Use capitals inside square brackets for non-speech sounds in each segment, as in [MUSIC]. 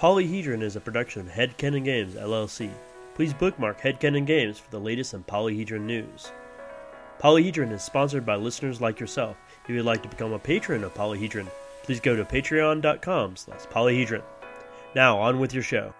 Polyhedron is a production of Headcanon Games, LLC. Please bookmark Headcanon Games for the latest in Polyhedron news. Polyhedron is sponsored by listeners like yourself. If you'd like to become a patron of Polyhedron, please go to patreon.com slash polyhedron. Now, on with your show.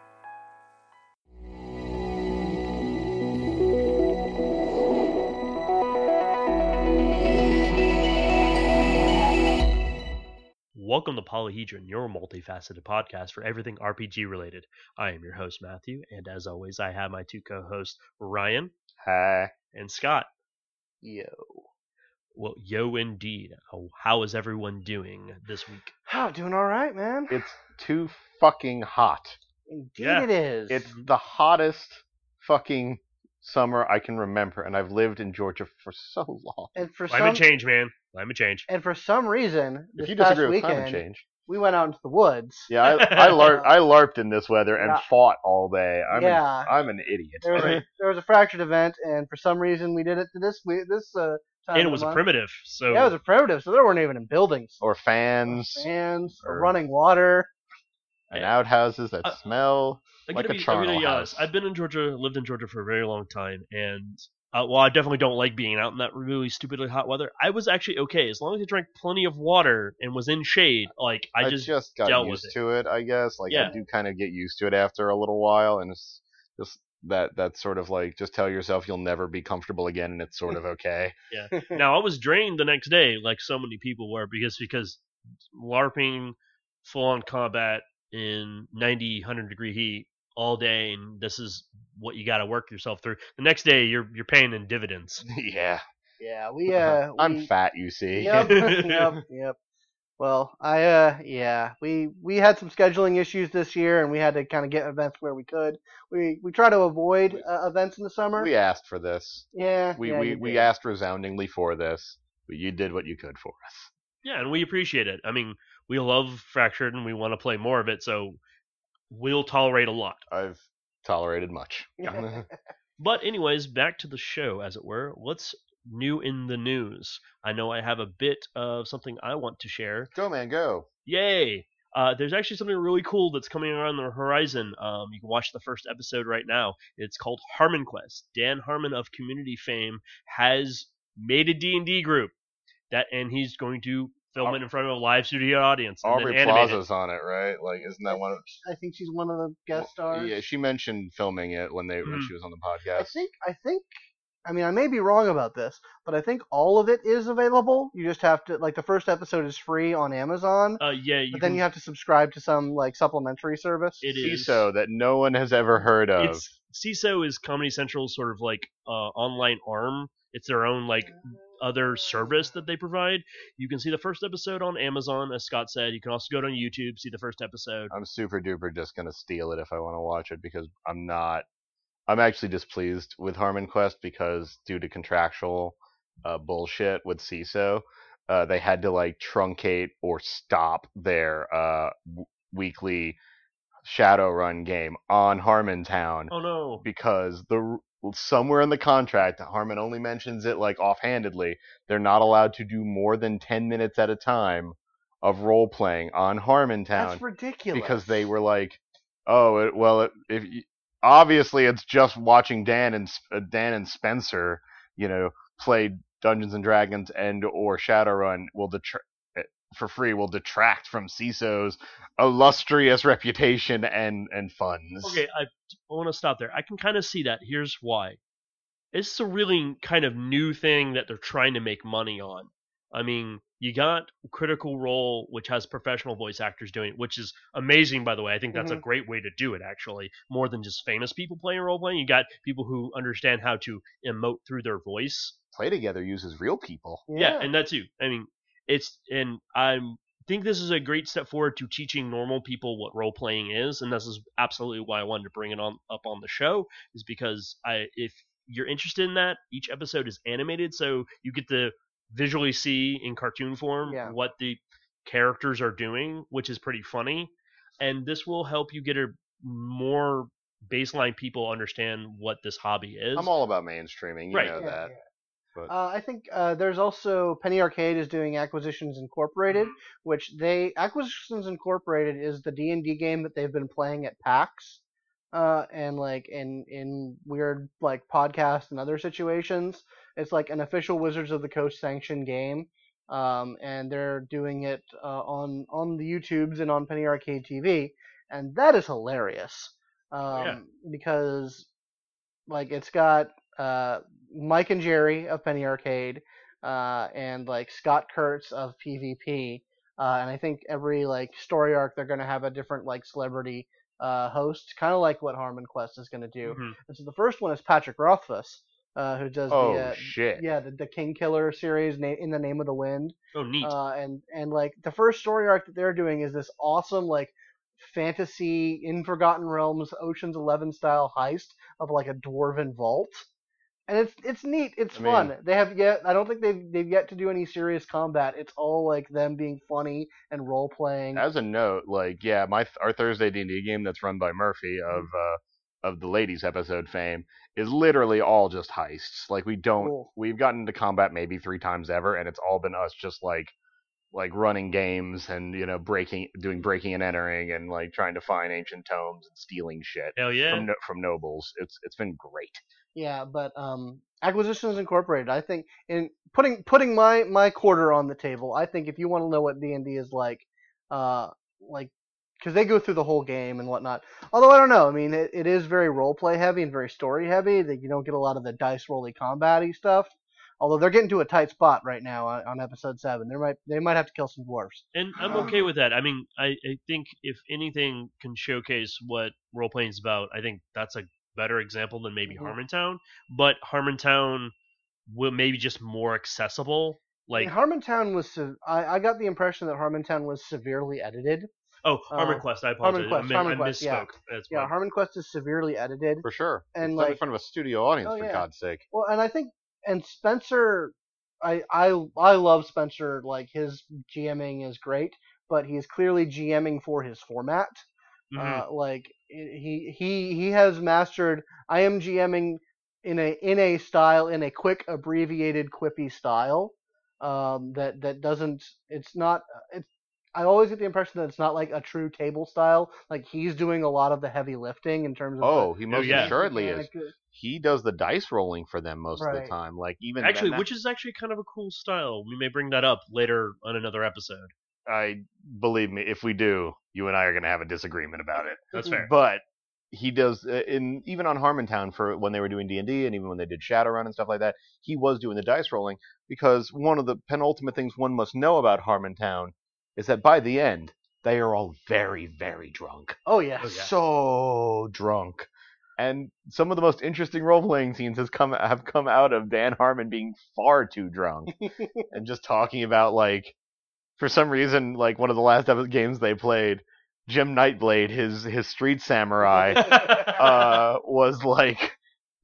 Welcome to Polyhedron, your multifaceted podcast for everything RPG related. I am your host, Matthew, and as always, I have my two co hosts, Ryan Hi. and Scott. Yo. Well, yo, indeed. Oh, how is everyone doing this week? Oh, doing all right, man. It's too fucking hot. Indeed, Yeah. it is. It's the hottest fucking summer I can remember, and I've lived in Georgia for [LAUGHS] so long. and for Climate some change, man. Climate change. and for some reason, this If you past disagree with weekend, climate change, we went out into the woods. [LAUGHS] yeah, I, I larped. I larped in this weather and Yeah. fought all day. I'm Yeah. an, I'm an idiot. There was a [LAUGHS] there was a fractured event, and for some reason, we did it to this we- this uh, time. And of it was the a month. primitive, so Yeah, it was a primitive, so there weren't even in buildings. Or fans Fans, or- running water. And outhouses that Uh, smell. I, like a be, charnel be house. I've been in Georgia, lived in Georgia for a very long time, and uh, while I definitely don't like being out in that really stupidly hot weather, I was actually okay as long as I drank plenty of water and was in shade. Like I, I just, just, got dealt with used it. to it, I guess. Like Yeah. I do kind of get used to it after a little while, and it's just that that sort of like just tell yourself you'll never be comfortable again, and it's sort of okay. yeah. [LAUGHS] now I was drained the next day, like so many people were, because because LARPing, full on combat in 90, 100 degree heat all day, and this is what you got to work yourself through. The next day, you're you're paying in dividends. [LAUGHS] yeah, Yeah, we [LAUGHS] uh, I'm fat, you see. Yep, yep, [LAUGHS] yep. Well, I uh, yeah, we we had some scheduling issues this year, and we had to kind of get events where we could. We we try to avoid uh, events in the summer. we asked for this. yeah, We yeah, we we asked resoundingly for this, but you did what you could for us. Yeah, and we appreciate it. I mean, we love Fractured, and we want to play more of it, so we'll tolerate a lot. I've tolerated much. [LAUGHS] But anyways, back to the show, as it were. What's new in the news? I know I have a bit of something I want to share. go man, go. Yay! Uh, there's actually something really cool that's coming around the horizon. Um, you can watch the first episode right now. It's called Harmon Quest. Dan Harmon of Community fame has made a D&D group that, and he's going to film it in front of a live studio audience and Aubrey then animate it. On it, right? Like, isn't that one of? I think she's one of the guest stars. Yeah, she mentioned filming it when they when Mhm. she was on the podcast. I think I think I mean I may be wrong about this, but I think all of it is available. You just have to like the first episode is free on Amazon, Uh, yeah, you but then can- you have to subscribe to some like supplementary service. It is. Seeso that no one has ever heard of. It's Seeso is Comedy Central's sort of like uh, online arm. It's their own like other service that they provide. You can see the first episode on Amazon, as Scott said. You can also go to YouTube, see the first episode. I'm super duper just gonna steal it if I want to watch it because I'm not. I'm actually displeased with Harmon Quest because due to contractual uh, bullshit with Seeso, uh, they had to like truncate or stop their uh, w- weekly Shadowrun game on Harmontown Oh no! because the somewhere in the contract Harmon only mentions it like offhandedly they're not allowed to do more than 10 minutes at a time of role playing on Harmontown That's ridiculous. because they were like oh it, well it, if you, obviously it's just watching Dan and uh, Dan and Spencer you know play Dungeons and Dragons and or Shadowrun will detract for free will detract from Seeso's illustrious reputation and and funds. Okay, I, I want to stop there. I can kind of see that. Here's why. It's a really kind of new thing that they're trying to make money on. I mean, you got Critical Role, which has professional voice actors doing it, which is amazing, by the way. I think that's a Mhm. great way to do it, actually. More than just famous people playing role playing. You got people who understand how to emote through their voice. Play Together uses real people. Yeah, and that too. I mean, it's and I think this is a great step forward to teaching normal people what role playing is, and this is absolutely why I wanted to bring it on up on the show. Is because I if you're interested in that, each episode is animated, so you get to visually see in cartoon form Yeah. what the characters are doing, which is pretty funny, and this will help you get a more baseline people understand what this hobby is. I'm all about mainstreaming. You Right. know Yeah, that. yeah. But Uh, I think uh, there's also Penny Arcade is doing Acquisitions Incorporated, which they Acquisitions Incorporated is the D and D game that they've been playing at PAX, uh, and like in in weird like podcasts and other situations. It's like an official Wizards of the Coast sanctioned game, um, and they're doing it uh, on on the YouTubes and on Penny Arcade TV, and that is hilarious. Um, yeah. because like it's got uh, Mike and Jerry of Penny Arcade, uh, and like Scott Kurtz of PvP, uh, and I think every like story arc they're gonna have a different like celebrity uh, host, kind of like what Harmon Quest is gonna do. Mhm. And so the first one is Patrick Rothfuss, uh, who does oh the uh, shit! yeah the, the King Killer series, na- in the name of the wind. Oh, neat. Uh, and and like the first story arc that they're doing is this awesome like fantasy in Forgotten Realms Ocean's Eleven style heist of like a dwarven vault, and it's it's neat. It's I fun. mean- they have yet I don't think they've they've yet to do any serious combat. It's all like them being funny and role playing. As a note, like yeah, my our Thursday D and D game that's run by Murphy of uh of the ladies episode fame is literally all just heists. Like we don't Cool. we've gotten into combat maybe three times ever, and it's all been us just like like running games and you know breaking doing breaking and entering and like trying to find ancient tomes and stealing shit Hell yeah. from from nobles. It's it's been great. Yeah, but um, Acquisitions Incorporated. I think in putting putting my my quarter on the table. I think if you want to know what D and D is like, uh, like because they go through the whole game and whatnot. Although I don't know. I mean, it, it is very role play heavy and very story heavy. That you don't get a lot of the dice rolly combat stuff. Although they're getting to a tight spot right now on, on episode seven. They might they might have to kill some dwarves. And I'm okay with that. I mean, I, I think if anything can showcase what role playing is about, I think that's a better example than maybe Mhm. Harmontown. But Harmontown will maybe just more accessible. Like Like Harmontown was. se- I, I got the impression that Harmontown was severely edited. oh, Harmon uh, Quest. I apologize. Quest, I, mi- Harmon I Quest, yeah. misspoke. That's Yeah, Harmon Quest is severely edited. For sure. And, it's like- in front of a studio audience Oh, for yeah. God's sake. Well, and I think and Spencer, I I I love Spencer. Like his GMing is great, but he's clearly GMing for his format. Mhm. Uh, like he he he has mastered. I am GMing in a in a style in a quick abbreviated quippy style. Um, that that doesn't. It's not. It's. I always get the impression that it's not like a true table style. Like he's doing a lot of the heavy lifting in terms of. Oh, the, he most yeah. assuredly is. He does the dice rolling for them most of the time. Like even actually, then, which is actually kind of a cool style. We may bring that up later on another episode. I believe me, if we do, you and I are going to have a disagreement about it. That's fair. But he does uh, in even on Harmontown for when they were doing D and D, and even when they did Shadowrun and stuff like that, he was doing the dice rolling because one of the penultimate things one must know about Harmontown is that by the end they are all very, very drunk, Oh yeah. Oh, yeah. so drunk. And some of the most interesting role playing scenes has come have come out of Dan Harmon being far too drunk [LAUGHS] and just talking about like for some reason like one of the last games they played Jim Nightshade his his street samurai [LAUGHS] uh was like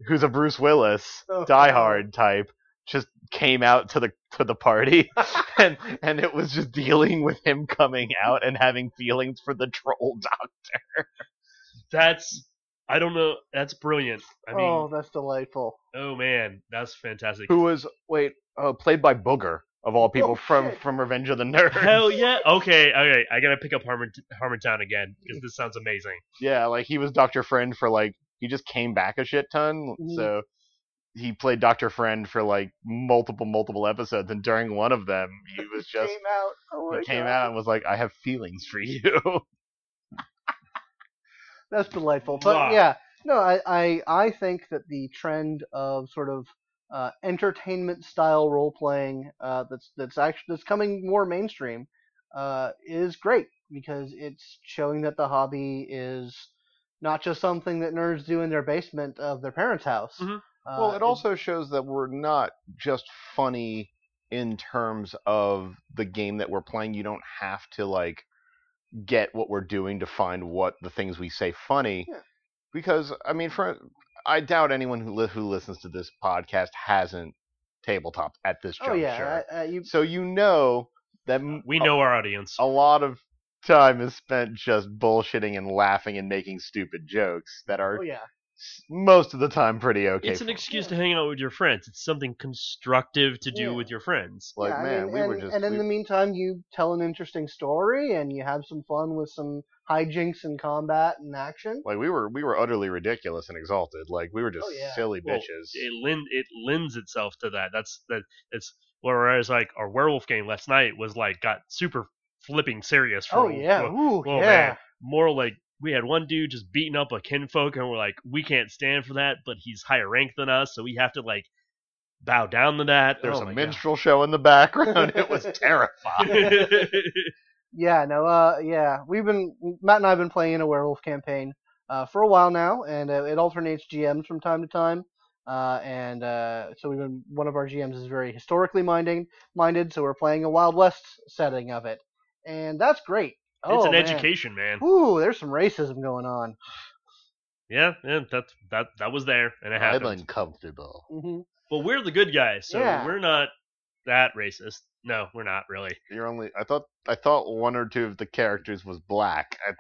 who's a bruce willis Oh, die hard type just came out to the to the party [LAUGHS] and and it was just dealing with him coming out and having feelings for the troll doctor That's I don't know. That's brilliant. I mean, oh, oh, that's delightful. Oh man, that's fantastic. who was wait uh, played by booger of all people Oh, from shit. from revenge of the nerds Hell yeah. [LAUGHS] Okay, okay. I gotta pick up Harmon Harmontown again because this sounds amazing. Yeah, like he was Doctor Friend for like he just came back a shit ton. Mhm. So he played Doctor Friend for like multiple multiple episodes, and during one of them, he [LAUGHS] was just came out. Oh he came God. out and was like, "I have feelings for you." [LAUGHS] That's delightful. But Wow. yeah, no, I, I I think that the trend of sort of uh, entertainment style role playing uh, that's that's actually that's coming more mainstream uh, is great because it's showing that the hobby is not just something that nerds do in their basement of their parents' house. Mhm. Uh, well, it also shows that we're not just funny in terms of the game that we're playing. You don't have to like get what we're doing to find what the things we say funny. Yeah. Because I mean, for I doubt anyone who li- who listens to this podcast hasn't tabletop at this oh juncture. yeah, I, I, you, So you know that We know our audience. a, a lot of time is spent just bullshitting and laughing and making stupid jokes that are oh yeah. most of the time pretty okay. it's an for- excuse to hang out with your friends. It's something constructive to do Yeah. with your friends. Like Yeah, I man, mean, we and, were just and in we- the meantime, you tell an interesting story and you have some fun with some hijinks and combat and action. like we were we were utterly ridiculous and exalted. Like we were just Oh, yeah. silly Well, bitches. it lend it lends itself to that. That's that. It's whereas like our werewolf game last night was like got super flipping serious. For Oh a- yeah, for- ooh oh, yeah. man. more like we had one dude just beating up a kinfolk, and we're like, we can't stand for that, but he's higher ranked than us, so we have to like bow down to that. There's oh a my minstrel show in the background. [LAUGHS] it was terrifying. [LAUGHS] [LAUGHS] God. Yeah, no, uh, yeah, we've been Matt and I have been playing a werewolf campaign uh, for a while now, and uh, it alternates GMs from time to time. Uh, and uh, so we've been one of our GMs is very historically minding minded, so we're playing a Wild West setting of it, and that's great. Oh, it's an man. education, man. Ooh, there's some racism going on. Yeah, yeah, that that that was there, and it I'm happened. uncomfortable. hmm But we're the good guys, so Yeah. we're not that racist. No, we're not really. You're only. I thought. I thought one or two of the characters was black. I,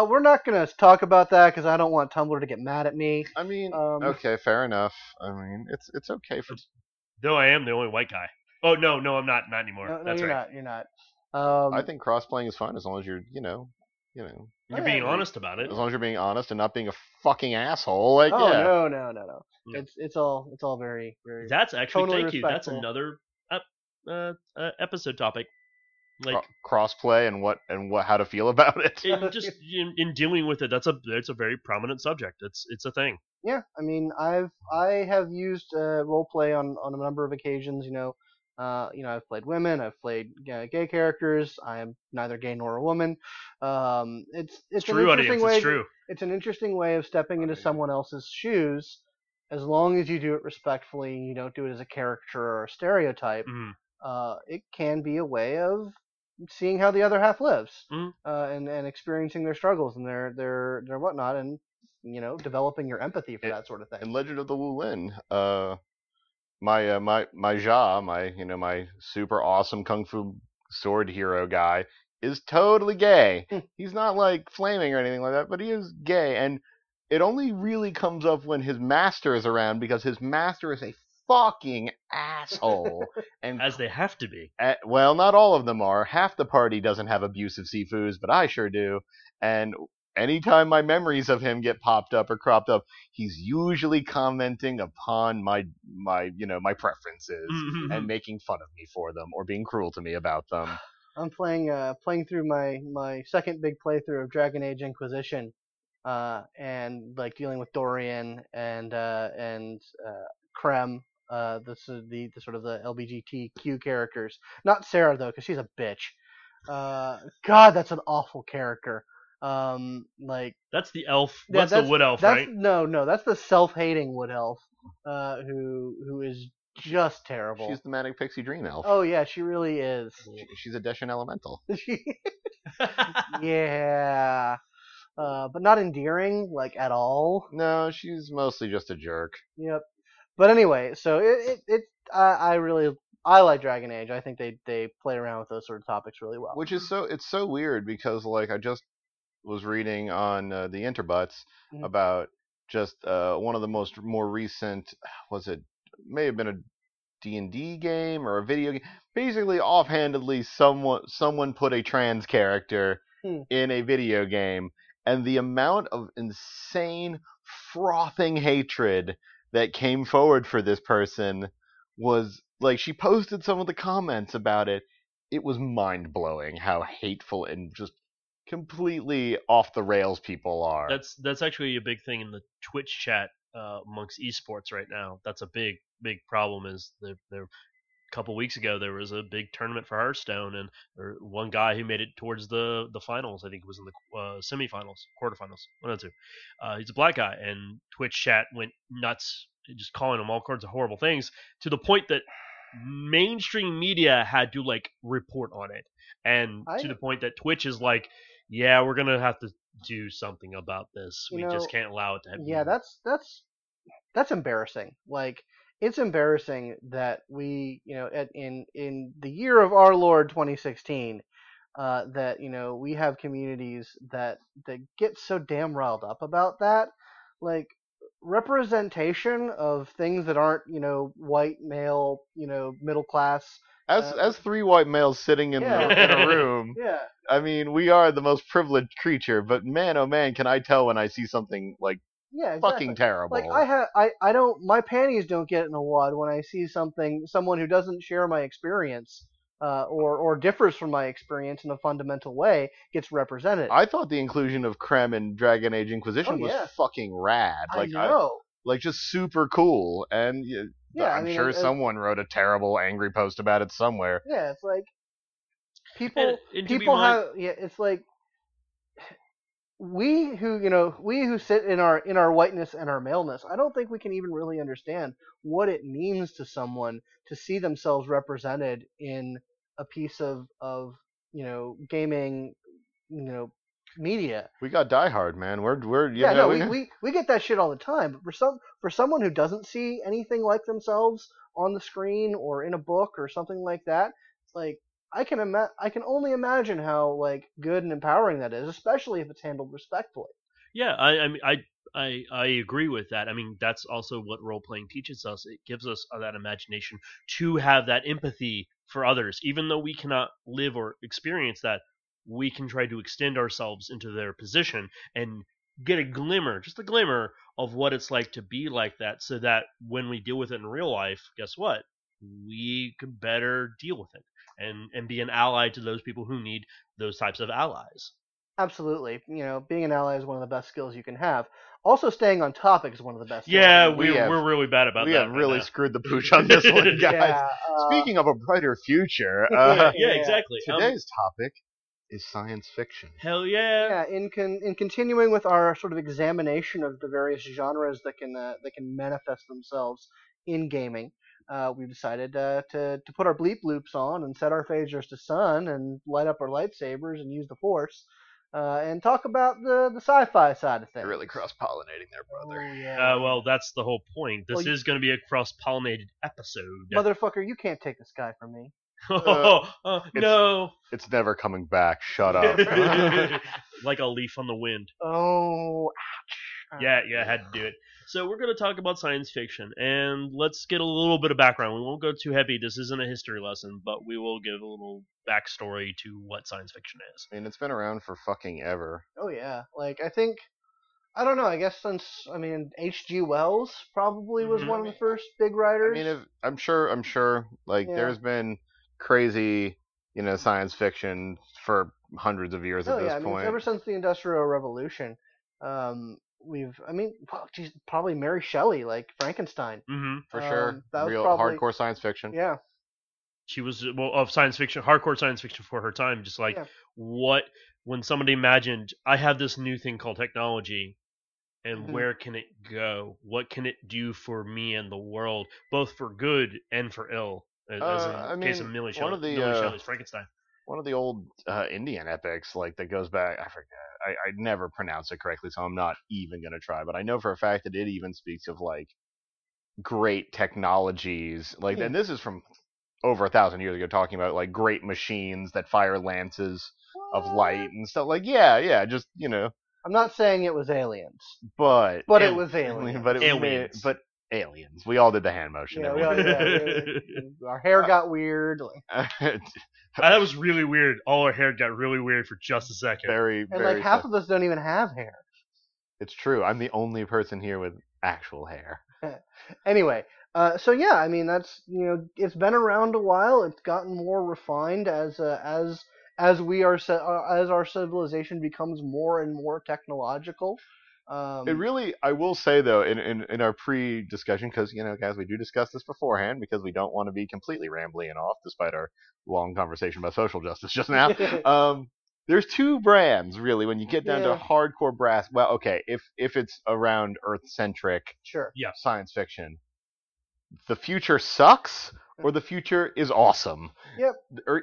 Uh, we're not gonna talk about that because I don't want Tumblr to get mad at me. I mean, Um, okay, fair enough. I mean, it's it's okay for. Though I am the only white guy. Oh no, no, I'm not. Not anymore. No, no, That's you're right. not. You're not. Um, I think cross playing is fine as long as you're, you know, you know, You're being honest about it. as long as you're being honest and not being a fucking asshole. Like, oh yeah, no, no, no, no. Yeah. It's it's all it's all very very. That's actually Totally thank you. That's another ep- uh, uh, episode topic. Like Cro- cross and what and what how to feel [LAUGHS] about it. in [LAUGHS] just in, in dealing with it, that's a that's a very prominent subject. It's it's a thing. Yeah, I mean, I've I have used uh, role play on on a number of occasions. You know, uh, you know, I've played women, I've played uh, gay characters. I am neither gay nor a woman. Um, it's it's, It's an true, interesting audience. way. It's true. It's an interesting way of stepping into someone else's shoes, as long as you do it respectfully. You don't do it as a caricature or a stereotype. Mhm. Uh, it can be a way of seeing how the other half lives, Mhm. uh, and and experiencing their struggles and their their their whatnot, and you know, developing your empathy for that sort of thing. In Legend of the Wu Lin, uh, my uh, my my Ja, my you know my super awesome kung fu sword hero guy is totally gay. Hmm. He's not like flaming or anything like that, but he is gay, and it only really comes up when his master is around because his master is a fucking asshole. and As they have to be. uh, well, not all of them are. Half the party doesn't have abusive sifus, but I sure do. And anytime my memories of him get popped up or cropped up, he's usually commenting upon my my you know my preferences Mhm. and making fun of me for them or being cruel to me about them. [SIGHS] I'm playing uh playing through my my second big playthrough of Dragon Age Inquisition, uh, and like dealing with Dorian and uh and uh Krem, uh the s- the, the sort of the LBGTQ characters. Not Sera though, because she's a bitch. Uh, God, that's an awful character. Um, like That's the elf. Yeah, that's, the wood elf, that's, right? No, no, that's the self-hating wood elf, uh, who who is just terrible. She's the manic pixie dream elf. Oh yeah, she really is. She- She's a Deshan elemental. [LAUGHS] yeah, uh, but not endearing like at all. No, she's mostly just a jerk. Yep. But anyway, so it it, it I, I really I like Dragon Age. I think they they play around with those sort of topics really well. Which is so it's so weird because like I just was reading on uh, the Interbutts Mhm. about just uh, one of the most more recent [SIGHS] was it may have been a D&D game or a video game basically offhandedly someone someone put a trans character Hmm. in a video game and the amount of insane frothing hatred that came forward for this person was like she posted some of the comments about it it was mind blowing how hateful and just completely off the rails people are. That's that's actually a big thing in the Twitch chat uh, amongst esports right now. That's a big big problem. Is there a couple weeks ago there was a big tournament for Hearthstone and there one guy who made it towards the the finals. I think it was in the uh, semifinals, quarterfinals, one of the two. Uh, he's a black guy, and Twitch chat went nuts, just calling him all kinds of horrible things to the point that mainstream media had to like report on it, and I- to the point that Twitch is like, yeah, we're gonna have to do something about this. We just can't allow it to happen. Yeah, that's that's that's embarrassing. Like it's embarrassing that we, you know, at, in in the year of our Lord 2016, uh, that you know we have communities that that get so damn riled up about that. Like representation of things that aren't you know white male you know middle class. As Uh, as three white males sitting in, Yeah. the, in a [LAUGHS] room, Yeah, I mean, we are the most privileged creature. But man, oh man, can I tell when I see something like yeah, exactly. fucking terrible? Like I have, I, I don't, my panties don't get in a wad when I see something, someone who doesn't share my experience, uh, or or differs from my experience in a fundamental way gets represented. I thought the inclusion of Krem in Dragon Age Inquisition Oh, was yeah. fucking rad. Like, I Like know. like just super cool. And y- yeah, I'm I mean, sure it- it- someone wrote a terrible angry post about it somewhere. Yeah, it's like people, And- and people mon- have, yeah, it's like we who you know we who sit in our in our whiteness and our maleness. I don't think we can even really understand what it means to someone to see themselves represented in a piece of of you know gaming, you know, media. We got Die Hard, man. We're we're you yeah, know, no, we, we we get that shit all the time. But for some for someone who doesn't see anything like themselves on the screen or in a book or something like that, it's like I can ima- I can only imagine how like good and empowering that is, especially if it's handled respectfully. Yeah, I, I mean, I, I, I agree with that. I mean, that's also what role playing teaches us. It gives us uh, that imagination to have that empathy for others, even though we cannot live or experience that. We can try to extend ourselves into their position and get a glimmer, just a glimmer of what it's like to be like that, so that when we deal with it in real life, guess what? We can better deal with it and and be an ally to those people who need those types of allies. Absolutely, you know, being an ally is one of the best skills you can have. Also, staying on topic is one of the best. Yeah, you we, We have- we're really bad about we that. have right really now. screwed the pooch on this [LAUGHS] one, guys. Yeah, uh, Speaking of a brighter future, [LAUGHS] Yeah. uh, yeah, exactly. Um, today's topic is science fiction. hell yeah. yeah, in con- in continuing with our sort of examination of the various genres that can uh, that can manifest themselves in gaming, uh, we've decided uh, to to put our bleep loops on and set our phasers to sun and light up our lightsabers and use the force, uh, and talk about the the sci-fi side of things. They're really cross pollinating there, Oh, brother. yeah. Uh, well, that's the whole point. This Well, you- is going to be a cross-pollinated episode. motherfucker, you can't take this guy from me. [LAUGHS] oh, oh, it's- no. It's never coming back. Shut up. [LAUGHS] [LAUGHS] like a leaf on the wind. Oh, ouch. Yeah, yeah, I had to do it. So we're going to talk about science fiction, and let's get a little bit of background. We won't go too heavy. This isn't a history lesson, but we will give a little backstory to what science fiction is. I mean, it's been around for fucking ever. Oh yeah, like I think I don't know. I guess since I mean H.G. Wells probably was Mhm. one of the first big writers. I mean, if, I'm sure. I'm sure. Like, Yeah. there's been crazy, you know, science fiction for hundreds of years oh at this yeah, I mean point. ever since the Industrial Revolution, um, we've I mean well, geez, probably Mary Shelley, like Frankenstein. hmm for sure. um, that was Real probably- hardcore science fiction. Yeah, She was well of science fiction, hardcore science fiction for her time. Just like Yeah. what when somebody imagined, I have this new thing called technology, and Mhm. where can it go? What can it do for me and the world, both for good and for ill? As, as in Uh, I the case of mean, Millie one Shelley, of the, Millie uh, Shelley's Frankenstein. One of the old uh, Indian epics, like that goes back. I forget. I, I never pronounce it correctly, so I'm not even gonna try. But I know for a fact that it even speaks of like great technologies. Like, Hmm. and this is from over a thousand years ago, talking about like great machines that fire lances of light and stuff. Like, yeah, yeah, just you know, I'm not saying it was aliens, but but it Al- was aliens. [LAUGHS] but it was made, but aliens. We all did the hand motion. Yeah, we all- we? [LAUGHS] yeah, our hair got weird, [LAUGHS] that was really weird. All our hair got really weird for just a second. very, and very. like half fu- of us don't even have hair. it's true. I'm the only person here with actual hair. [LAUGHS] anyway, uh, so yeah, I mean that's you know it's been around a while. It's gotten more refined as uh, as as we are uh, as our civilization becomes more and more technological. Um, It really, I will say though, in in, in our pre-discussion, because you know, guys, we do discuss this beforehand because we don't want to be completely rambling and off, despite our long conversation about social justice just now. [LAUGHS] um, there's two brands really when you get down Yeah. to hardcore brass. Well, okay, if if it's around Earth-centric sure. yeah, science fiction, the future sucks or the future is awesome. Yep.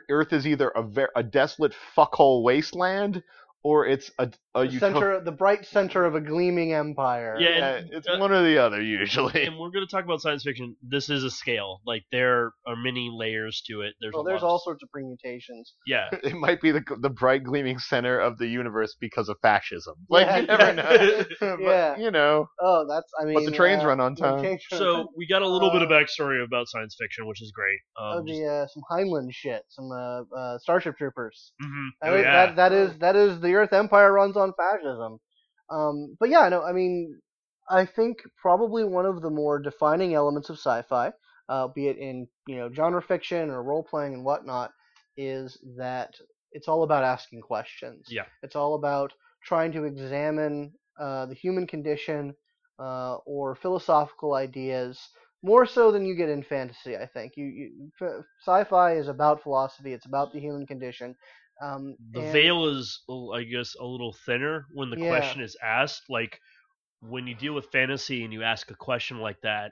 Earth is either a ver- a desolate fuckhole wasteland or it's a, a the utopia. center, the bright center of a gleaming empire. Yeah, Yeah, and- it's uh, one or the other usually. and we're going to talk about science fiction. This is a scale. Like there are many layers to it. There's Well, a there's lot of- all sorts of permutations. yeah. [LAUGHS] It might be the the bright gleaming center of the universe because of fascism. Like Yeah, you never yeah. know. [LAUGHS] [LAUGHS] But, Yeah. You know, Oh, that's I mean. But the trains uh, run on the time. trains run on time. So we got a little bit of Uh, backstory about science fiction, which is great. Oh, Um, just- the uh, some Heinlein shit, some uh, uh, Starship Troopers. mhm. That Oh, is- yeah. that, that is that is the Earth Empire runs on fascism. Um, but yeah, no, I mean, I think probably one of the more defining elements of sci-fi, uh, be it in you know genre fiction or role playing and whatnot, is that it's all about asking questions. Yeah. It's all about trying to examine uh, the human condition uh, or philosophical ideas more so than you get in fantasy. I think you, you f- sci-fi is about philosophy. It's about the human condition. Um, the and- veil is, I guess, a little thinner when the Yeah. question is asked. Like when you deal with fantasy and you ask a question like that,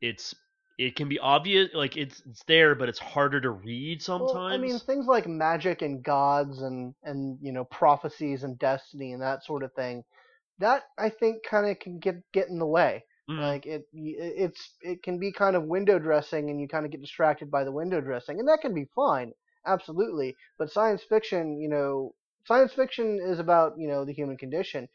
it's it can be obvious, like it's it's there, but it's harder to read sometimes. Well, I mean, things like magic and gods and and you know prophecies and destiny and that sort of thing. That I think kind of can get get in the way. Mhm. Like it, it's it can be kind of window dressing, and you kind of get distracted by the window dressing, and that can be fine, absolutely. But science fiction, you know, science fiction is about you know the human condition,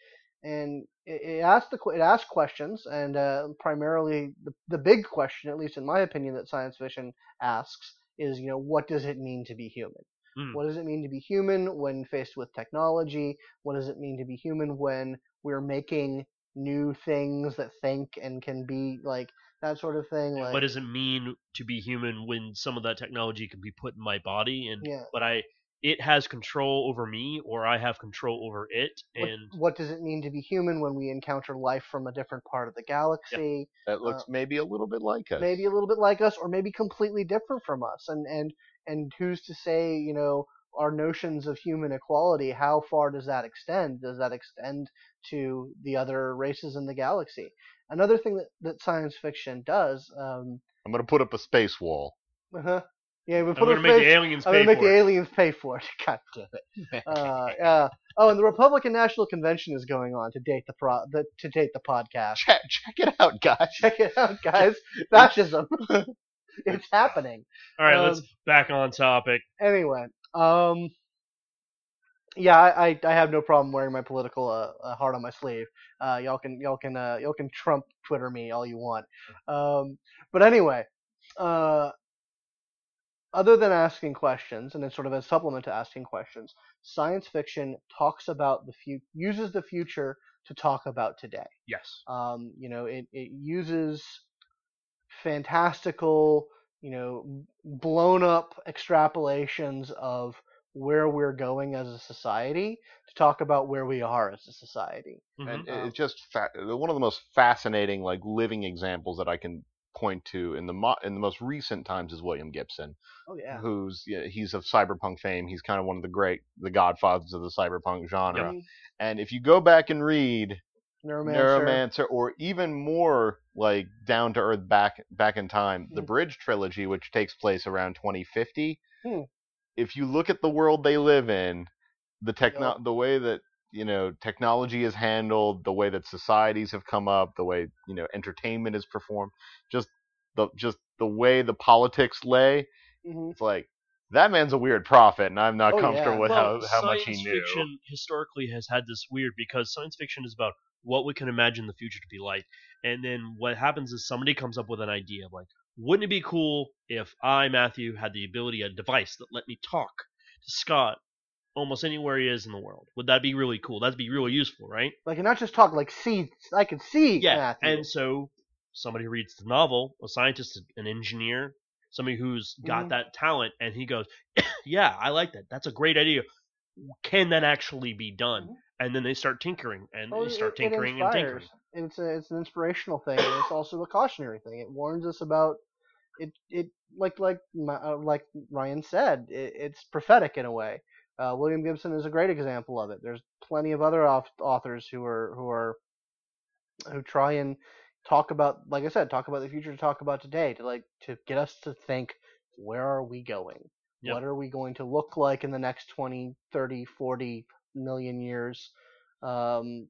and it, it asks the it asks questions, and uh, primarily the the big question, at least in my opinion, that science fiction asks is you know what does it mean to be human? Mm. What does it mean to be human when faced with technology? What does it mean to be human when we're making new things that think and can be like that sort of thing? Like, what does it mean to be human when some of that technology can be put in my body and yeah. but I it has control over me or I have control over it and what does it mean to be human when we encounter life from a different part of the galaxy? that looks maybe a little bit like us. uh, maybe a little bit like us or maybe completely different from us and and and who's to say you know our notions of human equality how far does that extend does that extend to the other races in the galaxy another thing that, that science fiction does um I'm gonna put up a space wall. Uh huh. yeah we I'm put gonna make the face- aliens I'm pay gonna make for the it. aliens pay for it. [LAUGHS] God damn it. Uh, yeah. Oh, and the Republican National Convention is going on to date the pro the, to date the podcast. Check check it out, guys. Check it out, guys. Fascism. [LAUGHS] it's happening. All right, let's um, back on topic. Anyway, um, yeah, I, I, have no problem wearing my political uh, uh, heart on my sleeve. Uh, y'all can y'all can uh, y'all can Trump Twitter me all you want. Um, but anyway, uh, other than asking questions, and then sort of as supplement to asking questions, science fiction talks about the future, uses the future to talk about today. Yes. Um, you know, it, it uses fantastical, you know, blown up extrapolations of where we're going as a society to talk about where we are as a society. Mhm. and Mhm. it's just fa- one of the most fascinating, like living examples that I can point to in the mo- in the most recent times is William Gibson, Oh yeah. who's yeah, he's of cyberpunk fame. He's kind of one of the great, the godfathers of the cyberpunk genre. Mhm. And if you go back and read Neuromancer. Neuromancer, or even more like down to earth back back in time, the Mhm. Bridge trilogy, which takes place around 2050. Hmm. If you look at the world they live in, the techno Yep. the way that you know technology is handled, the way that societies have come up, the way you know entertainment is performed, just the just the way the politics lay, Mhm. it's like that man's a weird prophet, and I'm not Oh, comfortable yeah. with Well, how how much he science knew. fiction historically has had this weird because science fiction is about what we can imagine the future to be like, and then what happens is somebody comes up with an idea of like, wouldn't it be cool if I Matthew had the ability, a device that let me talk to Scott almost anywhere he is in the world? Would that be really cool? That'd be really useful, right? Like and not just talk like see I can see Yeah, Matthew. and so somebody who reads the novel, a scientist, an engineer, somebody who's got Mhm. that talent, and he goes, [COUGHS] "Yeah, I like that. That's a great idea. Can that actually be done?" Mhm. And then they start tinkering, and Oh, they start it- it tinkering and tinkering. It's a, it's an inspirational thing, and it's also a cautionary thing. It warns us about it. It like like uh, like Ryan said, it, it's prophetic in a way. Uh, William Gibson is a great example of it. There's plenty of other auth- authors who are who are who try and talk about, like I said, talk about the future, to talk about today, to like to get us to think, where are we going? Yep. What are we going to look like in the next 20, 30, 40 million years? Um,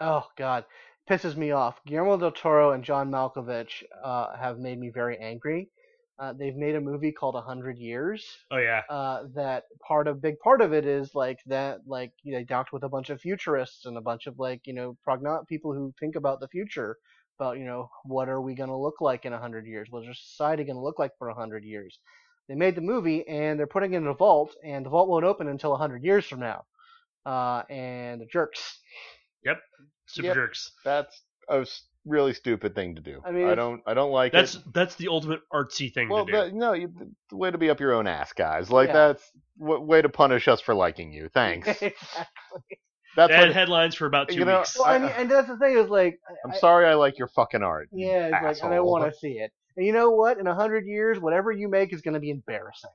oh God, pisses me off. Guillermo del Toro and John Malkovich uh, have made me very angry. Uh, they've made a movie called A Hundred Years. Oh yeah. Uh, that part of big part of it is like that like you know, they talked with a bunch of futurists and a bunch of like you know progno people who think about the future about you know what are we going to look like in a hundred years what is our society going to look like for a hundred years they made the movie and they're putting it in a vault and the vault won't open until a hundred years from now uh, and the jerks Yep. Super Yep. jerks. That's a really stupid thing to do. I mean, I don't. I don't like That's it. that's the ultimate artsy thing Well, to do. that, no, you, the way to be up your own ass, guys. Like Yeah. that's w- way to punish us for liking you. Thanks. [LAUGHS] Exactly. That's They what, headlines for about two You know, weeks. well, I mean, and that's the thing is like I'm I- sorry. I like your fucking art. yeah it's like and I want to see it and you know what in a hundred years whatever you make is going to be embarrassing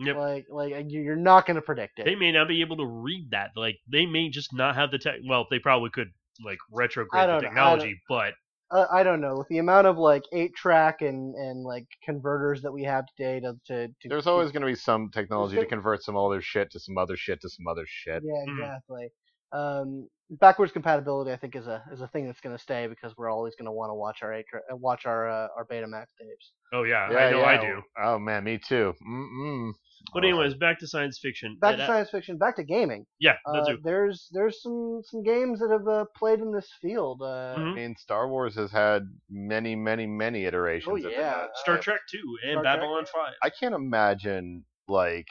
Yep. like like you- you're not going to predict it They may not be able to read that. Like they may just not have the tech. Well, they probably could like retrograde the know. I technology, but uh, I don't know with the amount of like eight track and and like converters that we have today to to, to There's always going to be some technology to convert some other shit to some other shit to some other shit. yeah Mhm. exactly um backwards compatibility I think is a is a thing that's going to stay because we're always going to want to watch our eight uh, watch our uh, our Betamax tapes oh yeah, Yeah, I know yeah. I do. Oh man, me too. Mm-mm. But anyways, back to science fiction. back And to I- science fiction back to gaming yeah, that uh, too. there's there's some some games that have uh, played in this field uh, Mhm. I mean, Star Wars has had many, many, many iterations. Oh, yeah. that. Star I- Trek two and Star Trek, Babylon five. I can't imagine like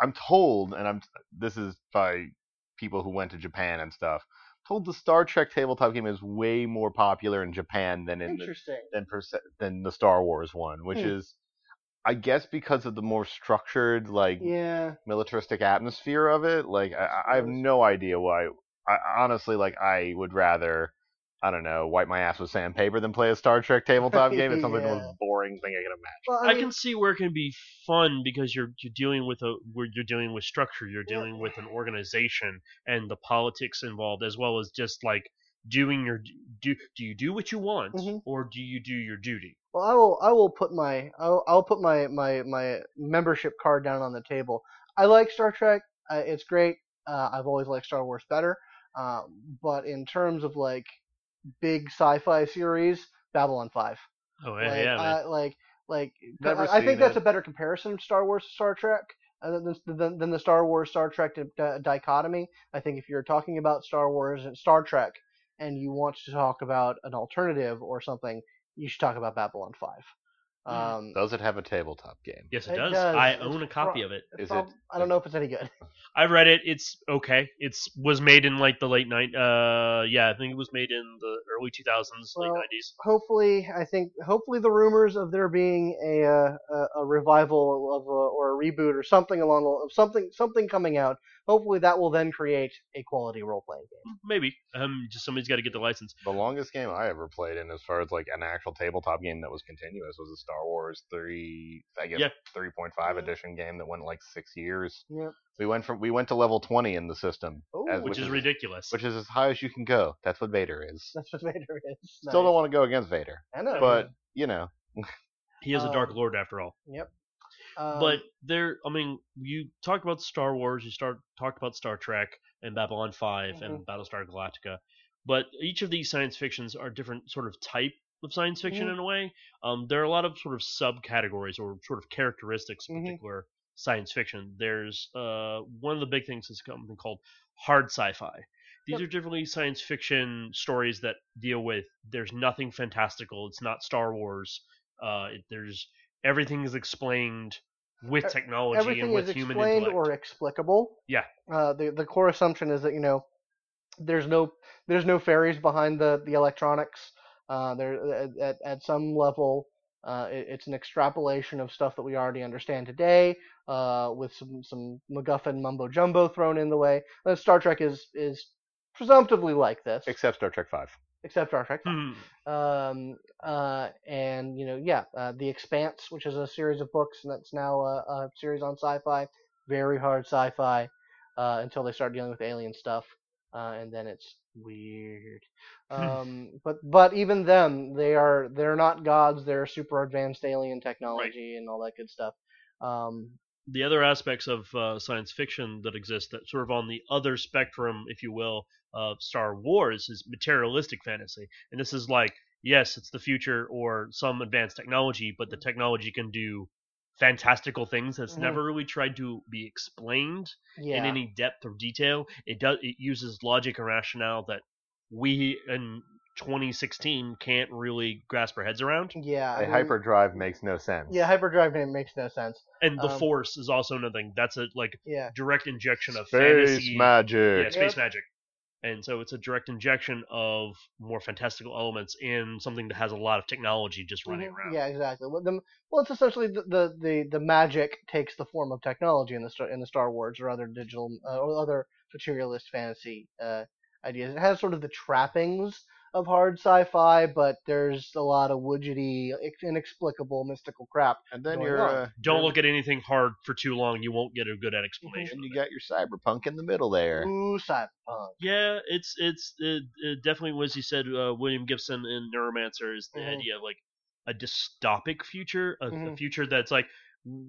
I'm told, and I'm this is by people who went to Japan and stuff. Told the Star Trek tabletop game is way more popular in Japan than in the, than perce- than the Star Wars one, which Hmm. is, I guess, because of the more structured like yeah militaristic atmosphere of it. Like I, I have no idea why. I honestly like I would rather. I don't know, wipe my ass with sandpaper than play a Star Trek tabletop [LAUGHS] game. It's something the most boring thing I can imagine. well, I, I, can see where it can be fun because you're you're dealing with a where you're dealing with structure, you're Yeah. dealing with an organization and the politics involved, as well as just like doing your do. Do you do what you want, Mhm. or do you do your duty? Well, I will. I will put my. I'll, I'll put my, my my membership card down on the table. I like Star Trek. Uh, it's great. Uh, I've always liked Star Wars better. Uh, but in terms of like big sci-fi series, Babylon Five. Oh yeah, like, yeah, uh, like like Never I, I think seen that's a better comparison Star Wars to Star Trek uh, than, than, than the Star Wars Star Trek di- di- dichotomy. I think if you're talking about Star Wars and Star Trek and you want to talk about an alternative or something, you should talk about Babylon Five. Um, Does it have a tabletop game? yes, it, it does. does. I It's own a pro- copy of it. it's prob- it- I don't know if it's any good. [LAUGHS] I've read it. It's okay. It's was made in like the late night. Uh, yeah, I think it was made in the early 2000s, late 90s. hopefully, I think hopefully the rumors of there being a uh, a, a revival of a, or a reboot or something along the of something something coming out. Hopefully that will then create a quality role playing game. Maybe. Um, just somebody's got to get the license. The longest game I ever played in, as far as like an actual tabletop game that was continuous, was a Star Wars three, I guess Yeah. three point five Yeah. edition game that went like six years. Yep. We went from we went to level twenty in the system, Ooh. as- Which is ridiculous. which is as high as you can go. That's what Vader is. [LAUGHS] That's what Vader is. Still don't want to go against Vader, I know. but you know, [LAUGHS] he is a Dark um, Lord after all. Yep. Um, but there, I mean, you talked about Star Wars, you start talked about Star Trek and Babylon 5 Mm-hmm. and Battlestar Galactica, but each of these science fictions are different sort of type of science fiction Mhm. in a way. Um, there are a lot of sort of subcategories or sort of characteristics of Mhm. particular science fiction. There's uh, one of the big things is something called hard sci-fi. These Yep. are generally science fiction stories that deal with there's nothing fantastical. It's not Star Wars. Uh, it, there's everything is explained with technology everything and with is human explained intellect. or explicable. Yeah. Uh, the the core assumption is that you know there's no there's no fairies behind the the electronics. Uh, there at, at at some level. Uh, it, it's an extrapolation of stuff that we already understand today, uh, with some some MacGuffin mumbo jumbo thrown in the way. Uh, Star Trek is is presumptively like this, except Star Trek Five. except Star Trek. Hmm. um, uh, and you know, yeah, uh, the Expanse, which is a series of books, and that's now a, a series on sci-fi, very hard sci-fi, uh, until they start dealing with alien stuff, uh, and then it's weird. [LAUGHS] Um, but but even them, they are they're not gods; they're super advanced alien technology and all that good stuff. Um, the other aspects of uh, science fiction that exist that sort of on the other spectrum, if you will, of Star Wars is materialistic fantasy, and this is like yes, it's the future or some advanced technology, but the technology can do fantastical things that's Mhm. never really tried to be explained Yeah. in any depth or detail. It does it uses logic and rationale that we in 2016 can't really grasp our heads around. yeah. I A mean, hyperdrive makes no sense. Yeah, hyperdrive makes no sense. And the Um, Force is also another thing. That's a like Yeah. direct injection of Space fantasy, magic. yeah, space Yep. magic. And so it's a direct injection of more fantastical elements in something that has a lot of technology just running Mhm. around. Yeah, exactly. Well, the, well, it's essentially the, the, the, the magic takes the form of technology in the Star, in the Star Wars or other digital uh, or other materialist fantasy uh, ideas. It has sort of the trappings of hard sci-fi, but there's a lot of woodgety, inexplicable, mystical crap. And then you're on. uh, Don't you're- look at anything hard for too long. You won't get a good explanation. and you got your cyberpunk in the middle there. Ooh, cyberpunk. Yeah, it's it's it, it definitely was. He said uh, William Gibson in Neuromancer is the Mhm. idea of like a dystopic future, a, a Mhm. future that's like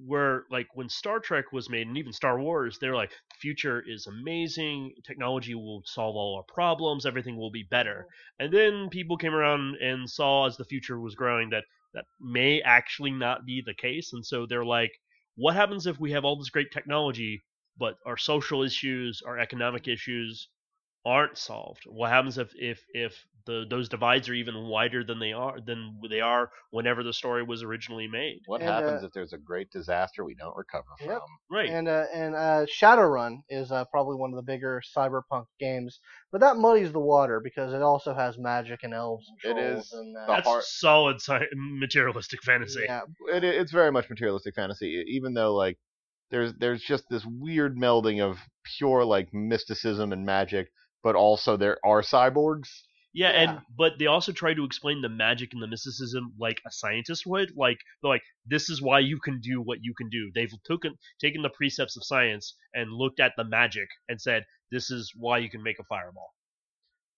where like when Star Trek was made and even Star Wars, they're like the future is amazing, technology will solve all our problems, everything will be better. And then people came around and saw as the future was growing that that may actually not be the case, and so they're like, what happens if we have all this great technology, but our social issues, our economic issues aren't solved? What happens if if if the those divides are even wider than they are than they are whenever the story was originally made? What And, happens uh, if there's a great disaster we don't recover from? Right. And uh, and uh, Shadowrun is uh, probably one of the bigger cyberpunk games, but that muddies the water because it also has magic and elves and It trolls is and uh, That's heart- solid sci- materialistic fantasy. yeah, It, it's very much materialistic fantasy, even though like there's there's just this weird melding of pure like mysticism and magic, but also there are cyborgs. Yeah, Yeah. and but they also try to explain the magic and the mysticism like a scientist would. Like they're like, this is why you can do what you can do. They've taken taken the precepts of science and looked at the magic and said, this is why you can make a fireball.